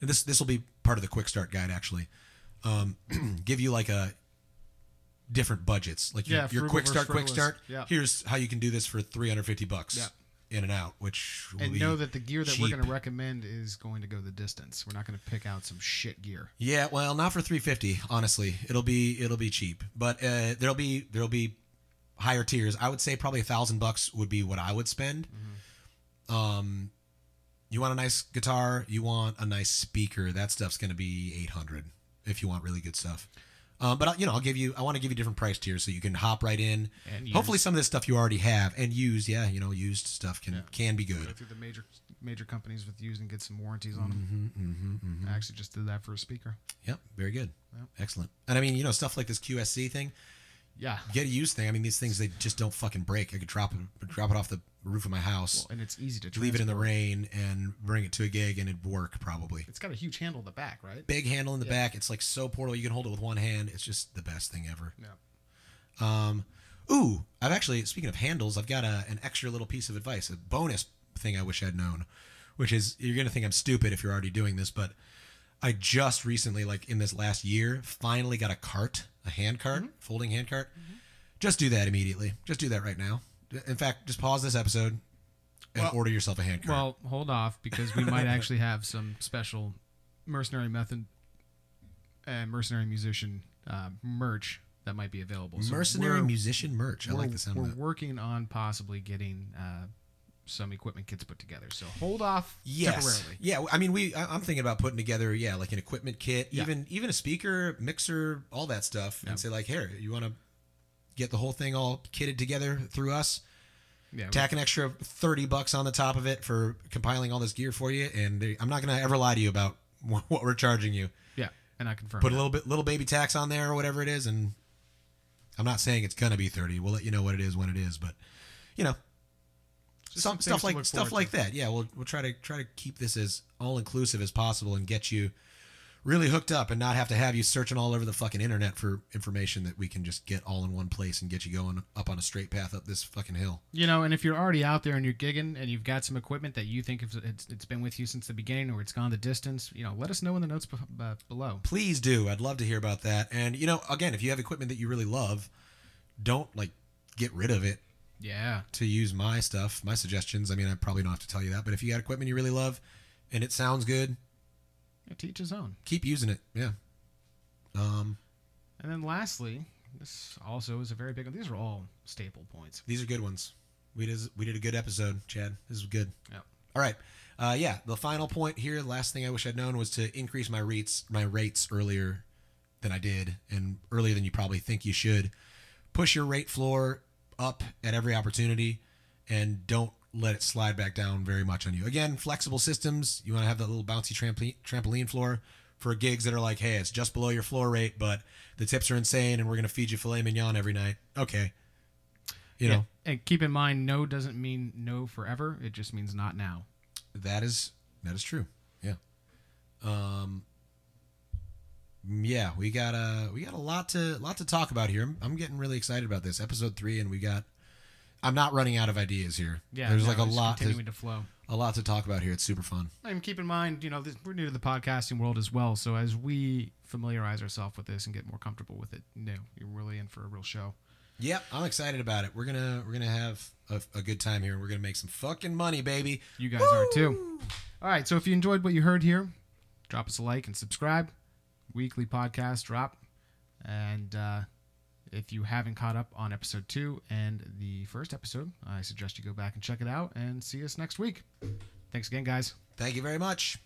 and this this will be part of the quick start guide actually. Um, give you like a different budgets. Like your, Yeah, your quick start, quick start. Yeah. Here's how you can do this for 350 bucks. Yeah. In and out, which and know that the gear that we're going to recommend is going to go the distance. We're not going to pick out some shit gear. Yeah, well, not for 350. Honestly, it'll be it'll be cheap, but uh, there'll be there'll be higher tiers. I would say probably a thousand bucks would be what I would spend. Um, you want a nice guitar, you want a nice speaker. That stuff's going to be 800 if you want really good stuff. Um, but I'll- you know, I'll give you. I want to give you different price tiers so you can hop right in. And Hopefully, some of this stuff you already have and use. Yeah, you know, used stuff can Yeah. can be good. Go good. through the major major companies with used and get some warranties on them. Mm-hmm, I actually just did that for a speaker. Yep, very good, Yep. excellent. And I mean, you know, stuff like this QSC thing. Yeah. get a used thing. I mean, these things they just don't fucking break. I could drop it, drop it off the roof of my house, Well, and it's easy to leave it in the rain, and bring it to a gig, and it'd work probably. It's got a huge handle in the back, right? Big handle in the Yeah. back. It's like so portable. You can hold it with one hand. It's just the best thing ever. Yeah. Um, ooh, I've actually speaking of handles, I've got a, an extra little piece of advice, a bonus thing I wish I'd known, which is you're gonna think I'm stupid if you're already doing this, but I just recently, like in this last year, finally got a cart, a hand cart, Mm-hmm. folding hand cart. Just do that immediately. Just do that right now. In fact, just pause this episode and Well- order yourself a hand cart. Well, hold off because we might actually have some special mercenary method and mercenary musician uh, merch that might be available. So Mercenary musician merch. I like the sound we're of that. working on possibly getting uh, some equipment kits put together. So hold off Yes. temporarily. Yeah. I mean, we. I- I'm thinking about putting together, yeah, like an equipment kit, Yeah. even even a speaker, mixer, all that stuff, Yeah. and say like, here, you want to get the whole thing all kitted together through us? Yeah, Tack an extra thirty bucks on the top of it for compiling all this gear for you, and they- I'm not gonna ever lie to you about what we're charging you. yeah, and I confirm. Put a little bit, little baby tax on there or whatever it is, and I'm not saying it's gonna be thirty. We'll let you know what it is when it is, but you know, some some stuff like stuff like to. that. Yeah, we'll we'll try to try to keep this as all inclusive as possible and get you really hooked up and not have to have you searching all over the fucking internet for information that we can just get all in one place and get you going up on a straight path up this fucking hill. You know, and if you're already out there and you're gigging and you've got some equipment that you think it's, it's been with you since the beginning or it's gone the distance, you know, let us know in the notes be- uh, below. Please do. I'd love to hear about that. And you know, again, if you have equipment that you really love, don't like get rid of it Yeah. to use my stuff, my suggestions. I mean, I probably don't have to tell you that, but if you got equipment you really love and it sounds good, Teach his own. keep using it. Yeah. Um, And then lastly, this also is a very big one. These are all staple points. these are good ones. We did we did a good episode, Chad. This is good. Yep. All right. Uh, yeah, the final point here, the last thing I wish I'd known was to increase my rates my rates earlier than I did and earlier than you probably think you should. Push your rate floor up at every opportunity and don't let it slide back down very much on you. Again, flexible systems, you want to have that little bouncy trampoline trampoline floor for gigs that are like, "Hey, it's just below your floor rate, but the tips are insane and we're going to feed you filet mignon every night." Okay. You know, And keep in mind, no doesn't mean no forever. It just means not now. That is that is true. Yeah. Um. Yeah, we got a we got a lot to lot to talk about here. I'm, I'm getting really excited about this episode three, and we got. I'm not running out of ideas here. Yeah. there's no, like a lot to continuing to flow. a lot to talk about here. It's super fun. And keep in mind, you know, this, we're new to the podcasting world as well. So as we familiarize ourselves with this and get more comfortable with it, you know, you're really in for a real show. Yep, I'm excited about it. We're gonna we're gonna have a, a good time here. We're gonna make some fucking money, baby. You guys are too. All right. So if you enjoyed what you heard here, drop us a like and subscribe. Weekly podcast drop. And uh, if you haven't caught up on episode two and the first episode, I suggest you go back and check it out and see us next week. Thanks again, guys. Thank you very much.